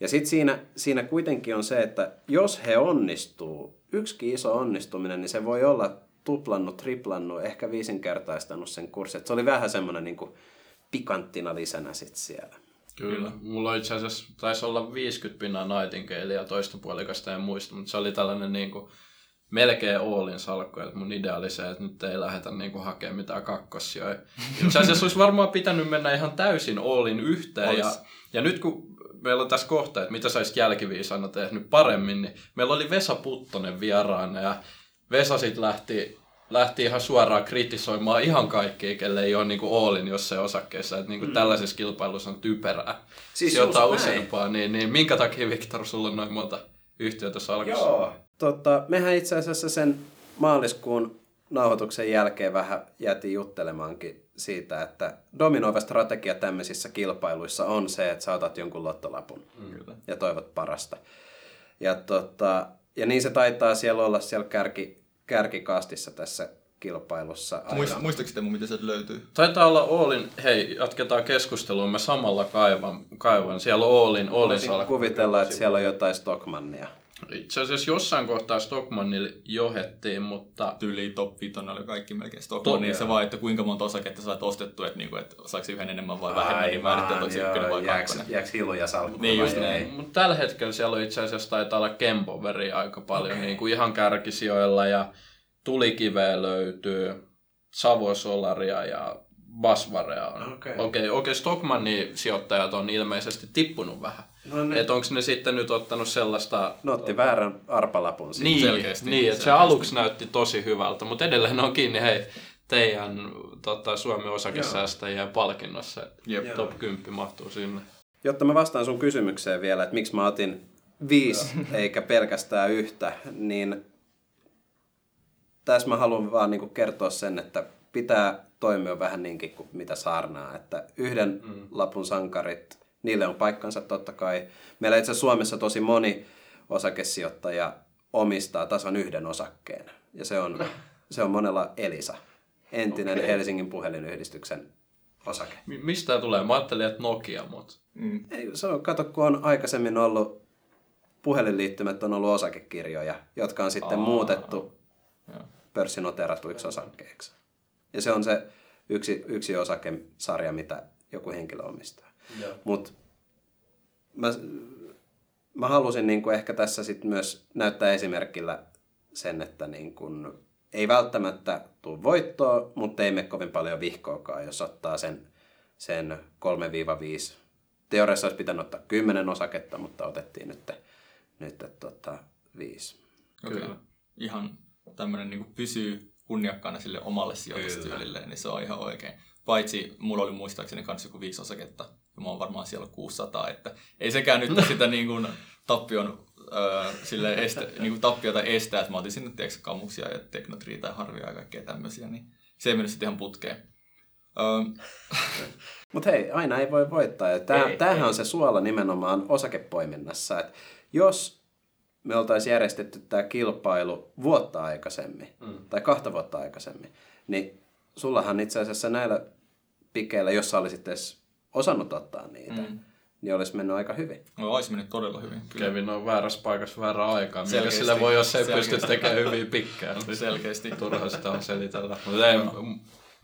Ja sitten siinä, siinä kuitenkin on se, että jos he onnistuu, yksikin iso onnistuminen, niin se voi olla tuplannut, triplannut, ehkä viisinkertaistanut sen kurssin. se oli vähän semmoinen niin pikanttina lisänä sitten siellä. Kyllä. Mulla itse asiassa taisi olla 50 pinnaa ja toista puolikasta en muista, mutta se oli tällainen niin kuin, melkein Allin salkku, että mun idea oli se, että nyt ei lähdetä niinku hakemaan mitään kakkossia. Itse asiassa olisi varmaan pitänyt mennä ihan täysin Allin yhteen. Ja, ja, nyt kun meillä on tässä kohta, että mitä sä jälkiviisana tehnyt paremmin, niin meillä oli Vesa Puttonen vieraana ja Vesa sitten lähti, lähti ihan suoraan kritisoimaan ihan kaikkia, kelle ei ole niinku Allin jossain osakkeessa. Että niinku mm. tällaisessa kilpailussa on typerää. Siis Jota useampaa, niin, niin minkä takia Viktor sulla on noin monta yhtiötä salkussa? Joo, Tota, mehän itse asiassa sen maaliskuun nauhoituksen jälkeen vähän jätiin juttelemaankin siitä, että dominoiva strategia tämmöisissä kilpailuissa on se, että saatat jonkun lottolapun mm. ja toivot parasta. Ja, tota, ja niin se taitaa siellä olla siellä kärki, kärkikastissa tässä kilpailussa. Aina. Muistatko mun, mitä sieltä löytyy? Taitaa olla Oolin, hei, jatketaan keskustelua, mä samalla kaivan, kaivan. siellä Oolin, Oolin kuvitella, että siellä on jotain Stockmannia. Itse asiassa jossain kohtaa Stockmannille johettiin, mutta... Tyyli top 5 oli kaikki melkein Stockmannia. Se vaan, että kuinka monta osaketta saat ostettu, että, niinku, että saako yhden enemmän vai vähemmän, niin määrittää, onko ykkönen vai kakkonen. Jääkö hiluja salkkuun Niin just näin. Mutta tällä hetkellä siellä on itse asiassa taitaa olla Kempoveri aika paljon, okay. niin kuin ihan kärkisijoilla ja tulikiveä löytyy, Savosolaria ja Basvarea on. Okei, okay. okay, okay, Stockmannin sijoittajat on ilmeisesti tippunut vähän. No niin. Että onko ne sitten nyt ottanut sellaista... No otti väärän arpalapun siitä. Niin, selkeästi. Niin, että se aluksi näytti tosi hyvältä, mutta edelleen on kiinni, hei, teidän tota, Suomen osakesäästäjien palkinnossa. Jep. Top 10 mahtuu sinne. Jotta mä vastaan sun kysymykseen vielä, että miksi mä otin viisi eikä pelkästään yhtä, niin tässä mä haluan vaan niin kertoa sen, että pitää toimia vähän niinkin kuin mitä saarnaa. Että yhden mm. lapun sankarit, niille on paikkansa totta kai. Meillä itse Suomessa tosi moni osakesijoittaja omistaa tasan yhden osakkeen. Ja se on, (laughs) se on monella Elisa, entinen okay. Helsingin puhelinyhdistyksen osake. Mistä tämä tulee? Mä ajattelin, että Nokia, mutta... Mm. Ei, se on, kato, kun on aikaisemmin ollut puhelinliittymät on ollut osakekirjoja, jotka on sitten Aa, muutettu pörssinoteratuiksi osakkeiksi. Ja se on se yksi, yksi osakesarja, mitä joku henkilö omistaa. Mutta mä, mä halusin niin ehkä tässä sit myös näyttää esimerkillä sen, että niin kun, ei välttämättä tule voittoa, mutta ei mene kovin paljon vihkoakaan, jos ottaa sen, sen 3-5. Teoriassa olisi pitänyt ottaa 10 osaketta, mutta otettiin nyt, nyt tota, 5. Okei. Okay. Ihan tämmöinen niin pysyy kunniakkaana sille omalle sijoitustyylille, niin se on ihan oikein. Paitsi mulla oli muistaakseni kanssa joku viisi osaketta, ja mä oon varmaan siellä 600, että ei sekään nyt sitä niin kuin tappion öö, sille este, niin kuin tappiota estää, että mä otin sinne tiedätkö, kamuksia ja teknotriita ja harvia ja kaikkea tämmöisiä, niin se ei mennyt sitten ihan putkeen. Öö. (laughs) Mutta hei, aina ei voi voittaa. Ja tää, ei, tämähän ei. on se suola nimenomaan osakepoiminnassa, että jos me oltaisiin järjestetty tämä kilpailu vuotta aikaisemmin, mm. tai kahta vuotta aikaisemmin, niin sullahan itse asiassa näillä pikeillä, jos sä olisit edes osannut ottaa niitä, mm. niin olisi mennyt aika hyvin. No, olisi mennyt todella hyvin. Kyllä. Kevin on väärässä paikassa väärä aikaa. Mikä sillä voi, jos ei Selkeästi. pysty tekemään hyviä pikkejä. Niin Selkeästi. Turha sitä on selitellä. (laughs) Mutta ei,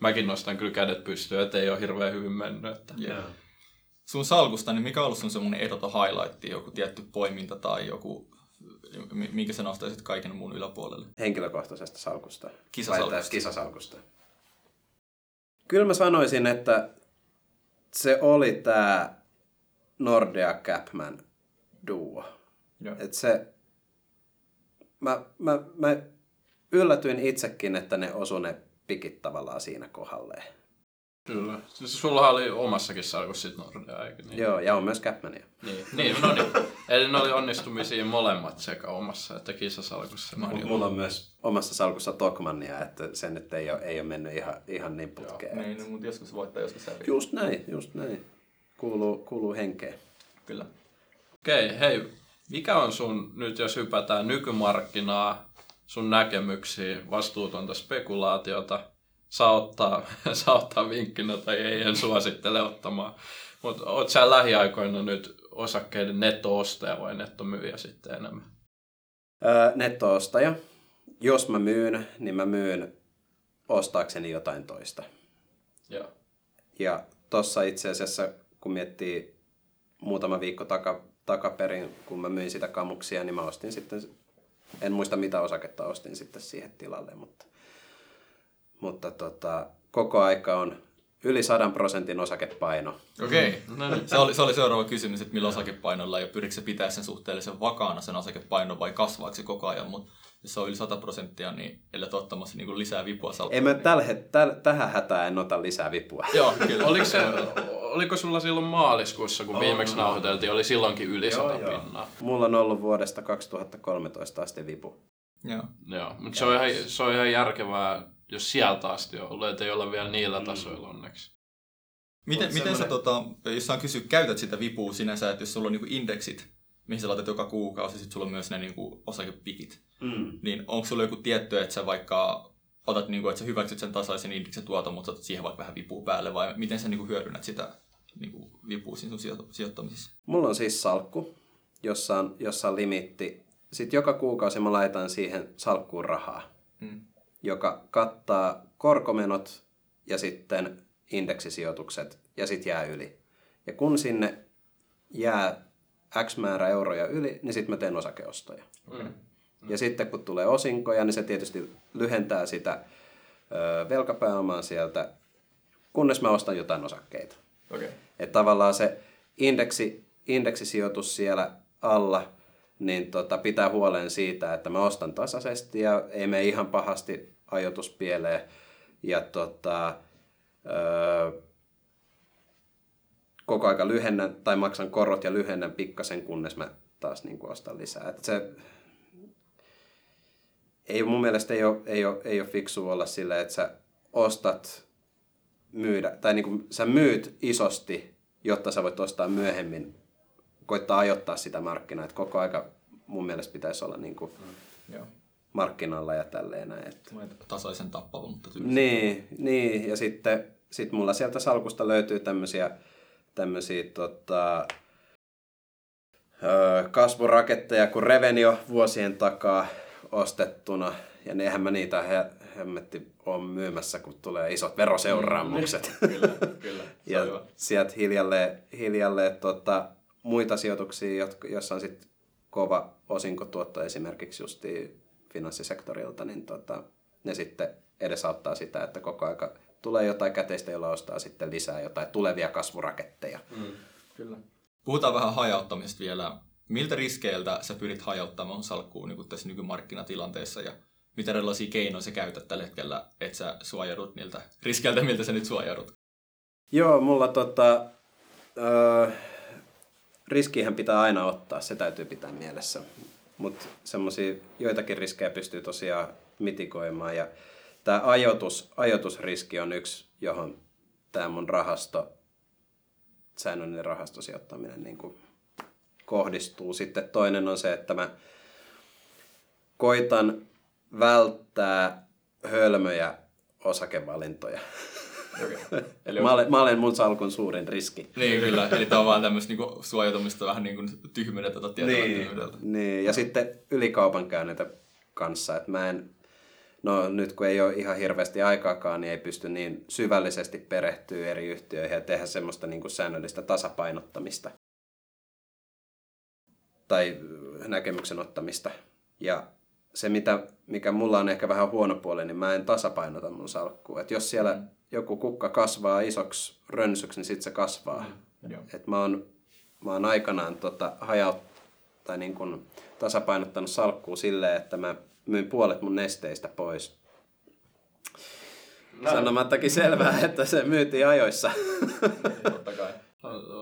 mäkin nostan kyllä kädet pystyyn, että ei ole hirveän hyvin mennyt. Että. Yeah. Sun salkusta, niin mikä on ollut sun semmoinen ehdoton highlight, joku tietty poiminta tai joku minkä sä nostaisit kaiken muun yläpuolelle? Henkilökohtaisesta salkusta. Kisasalkusta. Kisasalkusta. Kyllä mä sanoisin, että se oli tämä Nordea Capman duo. Et se, mä, mä, mä yllätyin itsekin, että ne osu ne pikit tavallaan siinä kohdalleen. Kyllä. Siis sulla oli omassakin salkussa sit Nordea, eikö niin? Joo, ja on myös Capmania. Niin, niin no niin. Eli ne oli onnistumisia molemmat sekä omassa että kisasalkussa. No, mulla on myös omassa salkussa Tokmania, että se nyt ei ole, ei ole mennyt ihan, ihan niin putkeen. Joo, niin, no, mutta joskus voittaa, joskus häviää. Just näin, just näin. Kuuluu, kuuluu henkeen. Kyllä. Okei, okay, hei. Mikä on sun, nyt jos hypätään nykymarkkinaa, sun näkemyksiä, vastuutonta spekulaatiota, saa ottaa, (laughs) saa ottaa vinkkinä tai ei, en suosittele ottamaan. Mutta oot sä lähiaikoina nyt osakkeiden netto-ostaja vai nettomyyjä sitten enemmän? Öö, netto-ostaja. Jos mä myyn, niin mä myyn ostaakseni jotain toista. Joo. Ja tossa itse asiassa, kun miettii muutama viikko taka, takaperin, kun mä myin sitä kamuksia, niin mä ostin sitten, en muista mitä osaketta ostin sitten siihen tilalle, mutta, mutta tota, koko aika on yli 100 prosentin osakepaino. Okei. Okay. No niin. Se, oli, se oli seuraava kysymys, että millä osakepainolla ja pyritkö se pitää sen suhteellisen vakaana sen osakepainon vai kasvaako se koko ajan, mutta jos se on yli 100 prosenttia, niin ellei ottamassa niin lisää vipua salkkuun. Ei mä täl, täl, tähän hätään en ota lisää vipua. Joo, kyllä. Oliko, se, oliko sulla silloin maaliskuussa, kun viimeksi nauhoiteltiin, oli silloinkin yli 100 pinnaa? Mulla on ollut vuodesta 2013 asti vipu. Joo. Joo, mutta se on, ihan, se on ihan järkevää, jos sieltä asti on ollut, ettei ole vielä niillä mm. tasoilla onneksi. Miten, miten sä, tota, jos saan kysyä, käytät sitä vipua sinänsä, että jos sulla on niinku indeksit, mihin sä laitat joka kuukausi, sitten sulla on myös ne niinku osakepikit, mm. niin onko sulla joku tietty, että sä vaikka otat, niinku, että sä hyväksyt sen tasaisen indeksin tuoton, mutta otat siihen vaikka vähän vipua päälle, vai miten sä niinku hyödynnät sitä niinku, vipua siinä sun sijoittamisessa? Mulla on siis salkku, jossa on, jossa on limitti. Sitten joka kuukausi mä laitan siihen salkkuun rahaa, mm. Joka kattaa korkomenot ja sitten indeksisijoitukset ja sitten jää yli. Ja kun sinne jää X määrä euroja yli, niin sitten mä teen osakeostoja. Okay. Mm. Ja sitten kun tulee osinkoja, niin se tietysti lyhentää sitä ö, velkapääomaa sieltä, kunnes mä ostan jotain osakkeita. Okay. Että tavallaan se indeksi, indeksisijoitus siellä alla niin tota, pitää huolen siitä, että mä ostan tasaisesti ja ei mene ihan pahasti ajoitus pieleen. Ja tota, öö, koko aika lyhennän tai maksan korot ja lyhennän pikkasen, kunnes mä taas niin kuin ostan lisää. Et se, ei, mun mielestä ei ole, ei ole, ei ole fiksu olla sillä, että sä ostat myydä, tai niin kuin sä myyt isosti, jotta sä voit ostaa myöhemmin, koittaa ajoittaa sitä markkinaa. Et koko aika mun mielestä pitäisi olla niin kuin mm. Markkinalla ja tälleen näin. Että... Tasaisen tappava, mutta tyylissä. Niin, niin, ja sitten sit mulla sieltä salkusta löytyy tämmöisiä tämmöisiä tota, kasvuraketteja kuin Revenio vuosien takaa ostettuna. Ja nehän mä niitä he, hemmetti on myymässä, kun tulee isot veroseuraamukset. Mm, kyllä, kyllä. ja hyvä. sieltä hiljalleen, hiljalleen tota, muita sijoituksia, jotka, jossa on sitten kova osinkotuotto esimerkiksi justi finanssisektorilta, niin tota, ne sitten edesauttaa sitä, että koko aika tulee jotain käteistä, jolla ostaa sitten lisää jotain tulevia kasvuraketteja. Mm, kyllä. Puhutaan vähän hajauttamisesta vielä. Miltä riskeiltä sä pyrit hajauttamaan salkkuun niin tässä nykymarkkinatilanteessa ja mitä erilaisia keinoja sä käytät tällä hetkellä, että sä suojaudut niiltä riskeiltä, miltä sä nyt suojaudut? Joo, mulla tota, öö, riskihän pitää aina ottaa, se täytyy pitää mielessä. Mutta semmoisia joitakin riskejä pystyy tosiaan mitikoimaan ja tämä ajoitus, ajoitusriski on yksi, johon tämä mun rahasto, säännöllinen rahastosijoittaminen niin kuin kohdistuu. Sitten toinen on se, että mä koitan välttää hölmöjä osakevalintoja. Okay. (laughs) Eli mä, olen, mä olen mun salkun suurin riski. Niin, kyllä. Eli tämä on vaan tämmöistä niinku suojautumista vähän niin kuin tyhmyydeltä tai niin, niin, ja sitten ylikaupankäynnitä kanssa. Että mä en, no nyt kun ei ole ihan hirveästi aikaakaan, niin ei pysty niin syvällisesti perehtyä eri yhtiöihin ja tehdä semmoista niin kuin säännöllistä tasapainottamista tai näkemyksen ottamista. Ja se, mitä, mikä mulla on ehkä vähän huono puoli, niin mä en tasapainota mun salkkua. Et jos siellä mm. Joku kukka kasvaa isoksi rönsyksi, niin sitten se kasvaa. Mm. Et mä, oon, mä oon aikanaan tota, hajaut, tai niin kun tasapainottanut salkkua silleen, että mä myin puolet mun nesteistä pois. No. Sanomattakin selvää, (laughs) että se myytiin ajoissa. Totta kai.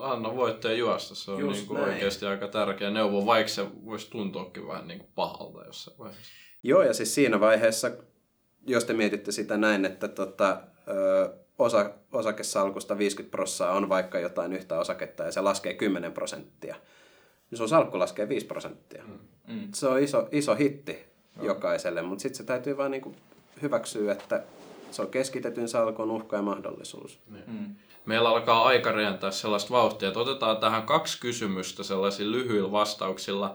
Anna voittaja juosta, se on niin kuin oikeasti aika tärkeä neuvo, vaikka se voisi tuntuakin vähän niin kuin pahalta jossain vaiheessa. Joo, ja siis siinä vaiheessa, jos te mietitte sitä näin, että tota, ö, osa, osakesalkusta 50 prosenttia on vaikka jotain yhtä osaketta ja se laskee 10 prosenttia, niin sun salkku laskee 5 prosenttia. Mm. mm. Se on iso, iso hitti no. jokaiselle, mutta sitten se täytyy vaan niinku hyväksyä, että se on keskitetyn salkun uhka ja mahdollisuus. Mm. Meillä alkaa aika rientää sellaista vauhtia, että otetaan tähän kaksi kysymystä sellaisilla lyhyillä vastauksilla.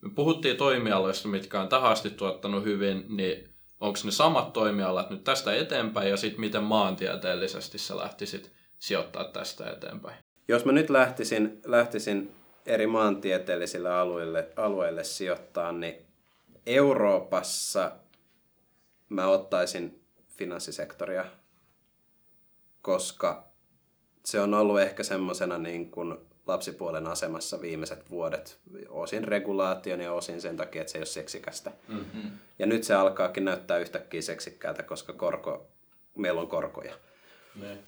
Me puhuttiin toimialoista, mitkä on tähän asti tuottanut hyvin, niin onko ne samat toimialat nyt tästä eteenpäin ja sitten miten maantieteellisesti sä lähtisit sijoittaa tästä eteenpäin? Jos mä nyt lähtisin, lähtisin eri maantieteellisille alueille, alueille sijoittaa, niin Euroopassa mä ottaisin finanssisektoria, koska se on ollut ehkä semmoisena niin kuin lapsipuolen asemassa viimeiset vuodet, osin regulaation ja osin sen takia, että se ei ole seksikästä. Mm-hmm. Ja nyt se alkaakin näyttää yhtäkkiä seksikkäältä, koska korko, meillä on korkoja. Ne.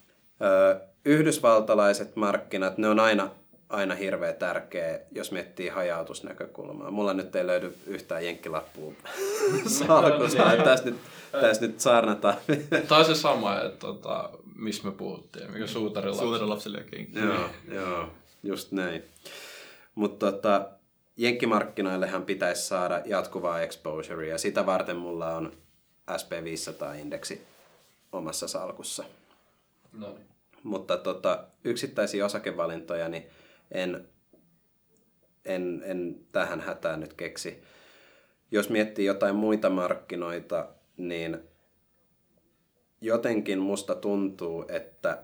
Öö, yhdysvaltalaiset markkinat, ne on aina, aina hirveän tärkeä, jos miettii hajautusnäkökulmaa. Mulla nyt ei löydy yhtään jenkkilappua (laughs) salkusta, että tässä nyt, tässä nyt saarnataan. (laughs) Tämä on se sama, että tota, missä me puhuttiin, mikä suutarilapsi. Suutarilapsille ja Joo, joo, just näin. Mutta tota, jenkkimarkkinoillehan pitäisi saada jatkuvaa exposurea ja sitä varten mulla on SP500-indeksi omassa salkussa. No niin. Mutta tota, yksittäisiä osakevalintoja niin en, en, en tähän hätään nyt keksi. Jos miettii jotain muita markkinoita, niin jotenkin musta tuntuu, että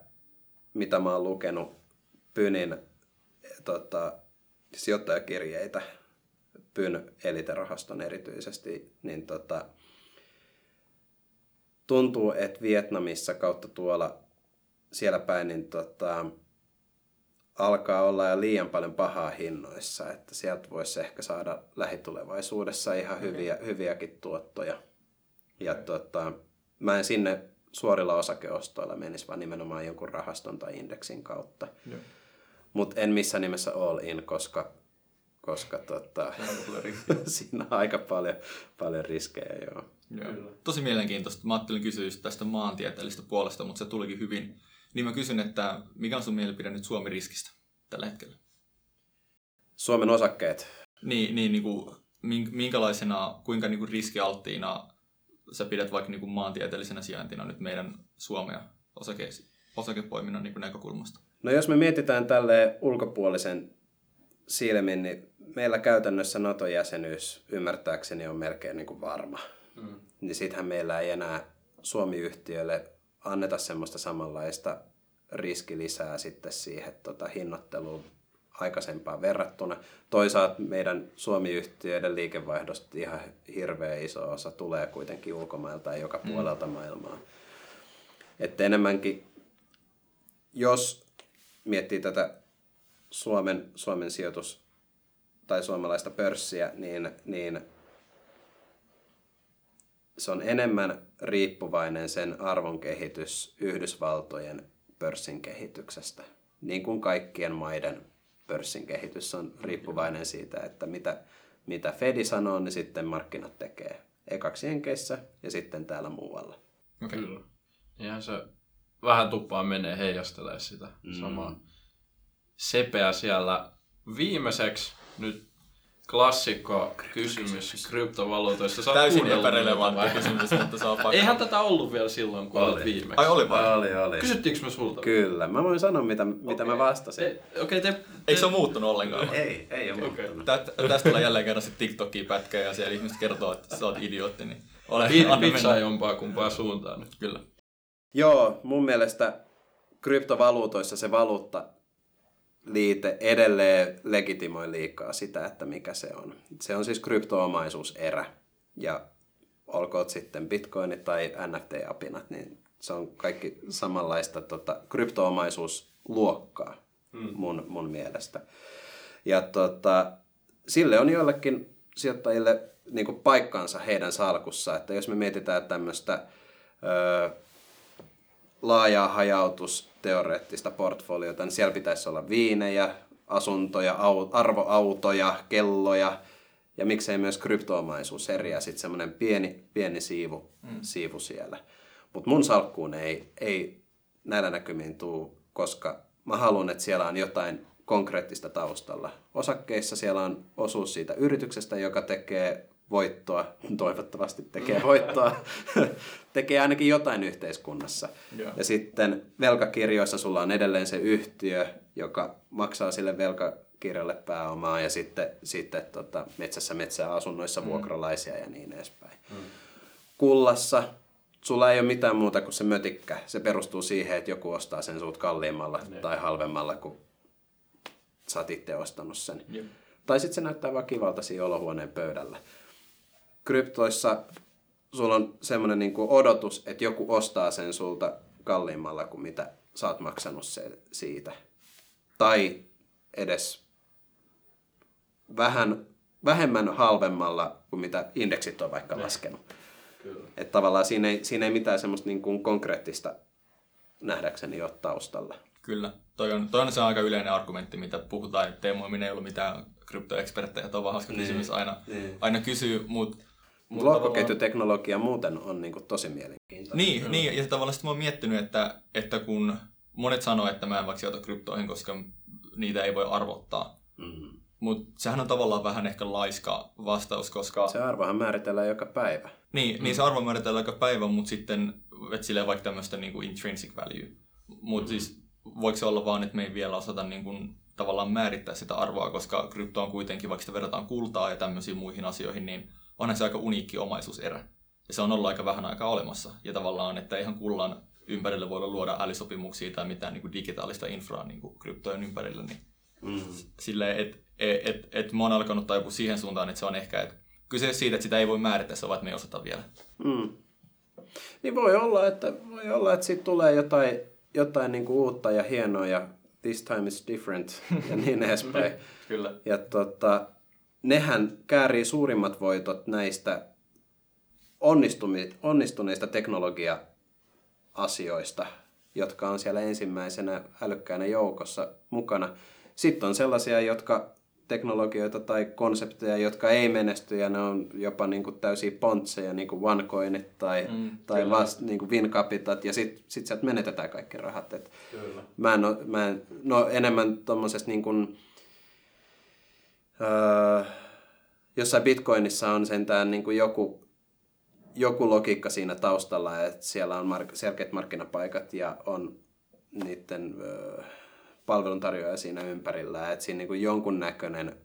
mitä mä oon lukenut Pynin tota, sijoittajakirjeitä, Pyn eliterahaston erityisesti, niin tota, tuntuu, että Vietnamissa kautta tuolla siellä päin, niin tota, alkaa olla jo liian paljon pahaa hinnoissa, että sieltä voisi ehkä saada lähitulevaisuudessa ihan hyviä, hyviäkin tuottoja. Ja tota, mä en sinne suorilla osakeostoilla menisi, vaan nimenomaan jonkun rahaston tai indeksin kautta. Mutta en missään nimessä all in, koska, koska tota, siinä on (laughs) aika paljon, paljon riskejä. Joo. Joo. Tosi mielenkiintoista. Mä ajattelin kysyä tästä maantieteellisestä puolesta, mutta se tulikin hyvin. Niin mä kysyn, että mikä on sun mielipide nyt Suomi-riskistä tällä hetkellä? Suomen osakkeet? Niin, niin, niin kuin, minkälaisena, kuinka niin kuin riskialttiina sä pidät vaikka niin kuin maantieteellisenä sijaintina nyt meidän Suomea osake, osakepoiminnan niin kuin näkökulmasta? No jos me mietitään tälle ulkopuolisen silmin, niin meillä käytännössä NATO-jäsenyys ymmärtääkseni on melkein niin kuin varma. Mm. Niin sittenhän meillä ei enää Suomi-yhtiölle anneta semmoista samanlaista riskilisää sitten siihen tota, hinnoitteluun aikaisempaan verrattuna. Toisaalta meidän Suomi-yhtiöiden liikevaihdosta ihan hirveä iso osa tulee kuitenkin ulkomailta ja joka mm. puolelta maailmaa. Että enemmänkin, jos miettii tätä Suomen, Suomen sijoitus- tai suomalaista pörssiä, niin, niin se on enemmän riippuvainen sen arvon kehitys Yhdysvaltojen pörssin kehityksestä. Niin kuin kaikkien maiden pörssin kehitys on riippuvainen siitä, että mitä, mitä Fedi sanoo, niin sitten markkinat tekee. Ekaksi Jenkeissä ja sitten täällä muualla. Okay. Kyllä. Ihan se vähän tuppaa menee heijastelee sitä mm. samaa. Sepeä siellä viimeiseksi nyt klassikko kysymys kryptovaluutoista. Sä Täysin epärelevantti kysymys, mutta saa pakko. Eihän tätä ollut vielä silloin, kun oli. olit viimeksi. Ai oli vai? Oli, oli. Kysyttiinkö me sulta? Kyllä. Mä voin sanoa, mitä, mitä okay. mä vastasin. Te, okay, te, te... Eikö se ole muuttunut ollenkaan? Ei, ei ole okay. muuttunut. tästä tulee jälleen kerran sitten TikTokia pätkä ja siellä ihmiset kertoo, että sä oot idiootti. Niin ole, Pizza jompaa kumpaa suuntaan nyt. Kyllä. Joo, mun mielestä kryptovaluutoissa se valuutta liite edelleen legitimoi liikaa sitä, että mikä se on. Se on siis kryptoomaisuuserä. Ja olkoot sitten bitcoinit tai NFT-apinat, niin se on kaikki samanlaista tota, kryptoomaisuusluokkaa mm. mun, mun mielestä. Ja tota, sille on joillekin sijoittajille niin kuin paikkansa heidän salkussa, että jos me mietitään tämmöistä öö, laajaa hajautus teoreettista portfoliota, niin siellä pitäisi olla viinejä, asuntoja, au, arvoautoja, kelloja ja miksei myös kryptoomaisuuseriä, sitten semmoinen pieni, pieni siivu, mm. siivu siellä. Mutta mun salkkuun ei, ei näillä näkymiin tuu, koska mä haluan, että siellä on jotain konkreettista taustalla. Osakkeissa siellä on osuus siitä yrityksestä, joka tekee voittoa, toivottavasti tekee voittoa, (laughs) tekee ainakin jotain yhteiskunnassa. Yeah. Ja sitten velkakirjoissa sulla on edelleen se yhtiö, joka maksaa sille velkakirjalle pääomaa ja sitten, sitten tota, metsässä metsäasunnoissa mm. vuokralaisia ja niin edespäin. Mm. Kullassa sulla ei ole mitään muuta kuin se mötikkä. Se perustuu siihen, että joku ostaa sen suut kalliimmalla ne. tai halvemmalla kuin sä oot itse ostanut sen. Jep. Tai sitten se näyttää vaan kivalta siinä olohuoneen pöydällä. Kryptoissa sulla on semmoinen niin odotus, että joku ostaa sen sulta kalliimmalla kuin mitä sä oot maksanut se siitä. Tai edes vähän, vähemmän halvemmalla kuin mitä indeksit on vaikka laskenut. Kyllä. Että tavallaan siinä ei, siinä ei mitään semmoista niin kuin konkreettista nähdäkseni ole taustalla. Kyllä. Toi on, toi on se aika yleinen argumentti, mitä puhutaan. että Teemu ei ollut mitään kryptoeksperttejä. Tuo on vaan hauska Niin, kysymys aina, niin. aina kysyy, mutta... Mutta lohkoketjuteknologia muuten on niin kuin tosi mielenkiintoista. Niin, niin, ja tavallaan sitten mä oon miettinyt, että, että kun monet sanoo, että mä en vaikka sijoita kryptoihin, koska niitä ei voi arvottaa. Mm. Mutta sehän on tavallaan vähän ehkä laiska vastaus, koska... Se arvohan määritellään joka päivä. Niin, mm. niin se arvo määritellään aika päivä, mutta sitten et silleen vaikka tämmöistä niinku intrinsic value. Mutta mm. siis voiko se olla vaan, että me ei vielä osata niinku, tavallaan määrittää sitä arvoa, koska krypto on kuitenkin, vaikka sitä verrataan kultaa ja tämmöisiin muihin asioihin, niin onhan se aika uniikki omaisuuserä. Ja se on ollut aika vähän aikaa olemassa. Ja tavallaan, että ihan kullan ympärille voida luoda älysopimuksia tai mitään niin kuin digitaalista infraa niin kuin kryptojen ympärille, niin Mm. silleen, että et, et, et mä oon alkanut taipua siihen suuntaan, että se on ehkä, että kyse siitä, että sitä ei voi määrittää, se on vaan, että me ei osata vielä. Mm. Niin voi olla, että, voi olla, että siitä tulee jotain, jotain niin kuin uutta ja hienoa ja this time is different (laughs) ja niin edespäin. Kyllä. Ja tota, nehän käärii suurimmat voitot näistä onnistumi, onnistuneista teknologia-asioista, jotka on siellä ensimmäisenä älykkäänä joukossa mukana. Sitten on sellaisia, jotka teknologioita tai konsepteja, jotka ei menesty ja ne on jopa niin kuin täysiä pontseja, niin kuin OneCoinit tai, Mm, tai kyllä. vast, niin kuin WinCapitat ja sitten sit sieltä menetetään kaikki rahat. Et Kyllä. Mä en, mä en, no enemmän tuommoisesta niin kuin, öö, jossain bitcoinissa on sentään niin kuin joku, joku logiikka siinä taustalla, että siellä on mark- selkeät markkinapaikat ja on niiden öö, palveluntarjoaja siinä ympärillä, että siinä niin kuin jonkunnäköinen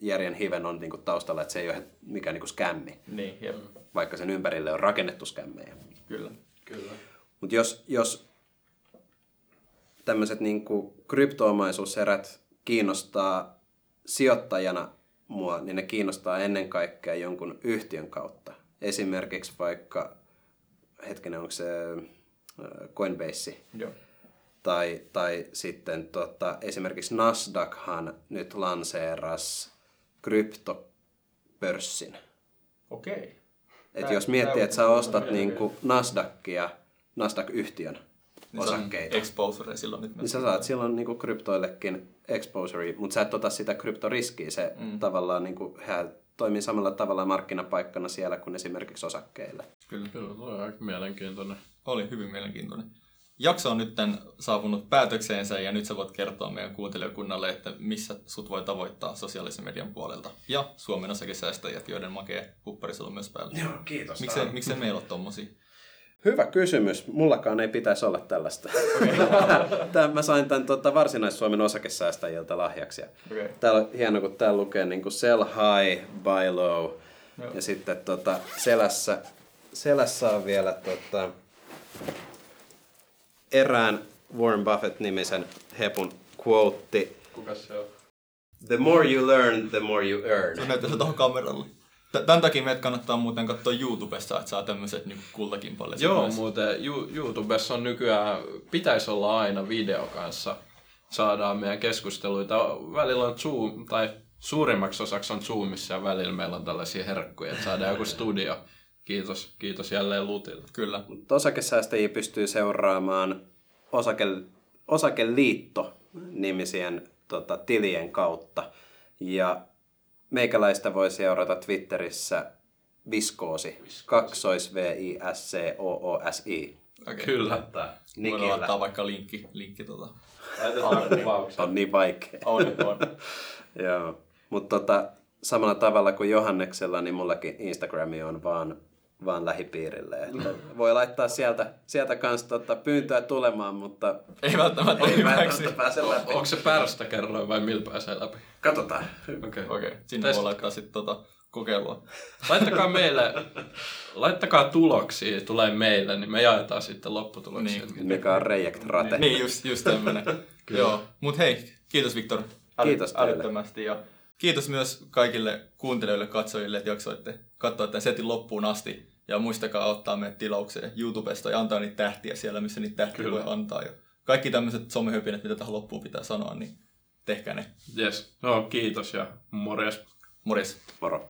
järjen hiven on niin kuin taustalla, että se ei ole mikään niin kuin skämmi, Niin, jep. vaikka sen ympärille on rakennettu skämmejä. Kyllä. Kyllä. Mutta jos, jos tämmöiset niin kryptoomaisuuserät kiinnostaa sijoittajana mua, niin ne kiinnostaa ennen kaikkea jonkun yhtiön kautta. Esimerkiksi vaikka, hetkinen, onko se äh, Coinbase, Joo. tai, tai sitten tota, esimerkiksi Nasdaqhan nyt lanseeras kryptopörssin. Okei. Et Tää- jos miettii, että sä ostat niinku Nasdaqia, Nasdaq-yhtiön Niin osakkeita, exposure silloin nyt. niin sä saat silloin niinku kryptoillekin exposure, mutta sä et ota sitä kryptoriskiä. Se mm. tavallaan niinku, he toimii samalla tavalla markkinapaikkana siellä kuin esimerkiksi osakkeille. Kyllä. Kyllä, tuo on aika mielenkiintoinen. Oli hyvin mielenkiintoinen. Jakso on nyt saapunut päätökseensä ja nyt sä voit kertoa meidän kuuntelijakunnalle, että missä sut voi tavoittaa sosiaalisen median puolelta. Ja Suomen osakesäästäjät, joiden makee hupparis on myös päällä. Joo, kiitos. Miksei, miksei meillä ole tommosia? Hyvä kysymys. Mullakaan ei pitäisi olla tällaista. (laughs) Tää, mä sain tämän tota, Varsinais-Suomen osakesäästäjiltä lahjaksi. Ja Okei. Täällä on hieno, kun täällä lukee niin kuin sell high, buy low. Joo. Ja sitten tota, selässä, selässä on vielä tota, erään Warren Buffett-nimisen hepun quote. Kuka se on? The more you learn, the more you earn. Se näyttää se tuohon kameralle. Tämän takia meidät kannattaa muuten katsoa YouTubesta, että saa tämmöiset niin kultakin paljon. Joo, muuten Ju- YouTubessa on nykyään, pitäisi olla aina video kanssa. Saadaan meidän keskusteluita. Välillä on Zoom, tai suurimmaksi osaksi on Zoomissa ja välillä meillä on tällaisia herkkuja, että saadaan joku studio. Kiitos, kiitos jälleen Lutille. Kyllä. Mutta osakesäästäjiä pystyy seuraamaan osake, Osakeliitto-nimisien tota, tilien kautta. Ja meikäläistä voi seurata Twitterissä Viskoosi, kaksois v i s c o o s i Okay. Kyllä. Voidaan Nikillä. laittaa vaikka linkki, linkki tota. Kuvauksia. On niin vaikea. On, on. (laughs) Joo. Mutta tota, samalla tavalla kuin Johanneksella, niin mullakin Instagrami on vaan, vaan lähipiirille. Että voi laittaa sieltä, sieltä kanssa tota, pyyntöä tulemaan, mutta Ei välttämättä ei hyväksi. välttämättä pääse läpi. Onko se pärstä kerroin vai millä pääsee läpi? Katsotaan. Okei. Okei, okay. sinne Test- voi laittaa sitten tota kokeilua. Laittakaa meille, laittakaa tuloksia, tulee meille, niin me jaetaan sitten lopputuloksia. Niin. Mikä on Reject Rate. Niin, just, just tämmönen. (laughs) Joo. Mut hei, Kiitos Viktor. Kiitos teille. Älyttömästi. Ja kiitos myös kaikille kuuntelijoille, katsojille, että jaksoitte katsoa tämän setin loppuun asti. Ja muistakaa ottaa meidät tilaukseen YouTubesta ja antaa niitä tähtiä siellä, missä niitä tähtiä Kyllä. voi antaa. Ja kaikki tämmöiset somehöpinät, mitä tähän loppuun pitää sanoa, niin tehkää ne. Yes. No, kiitos ja morjes. Morjes. Moro.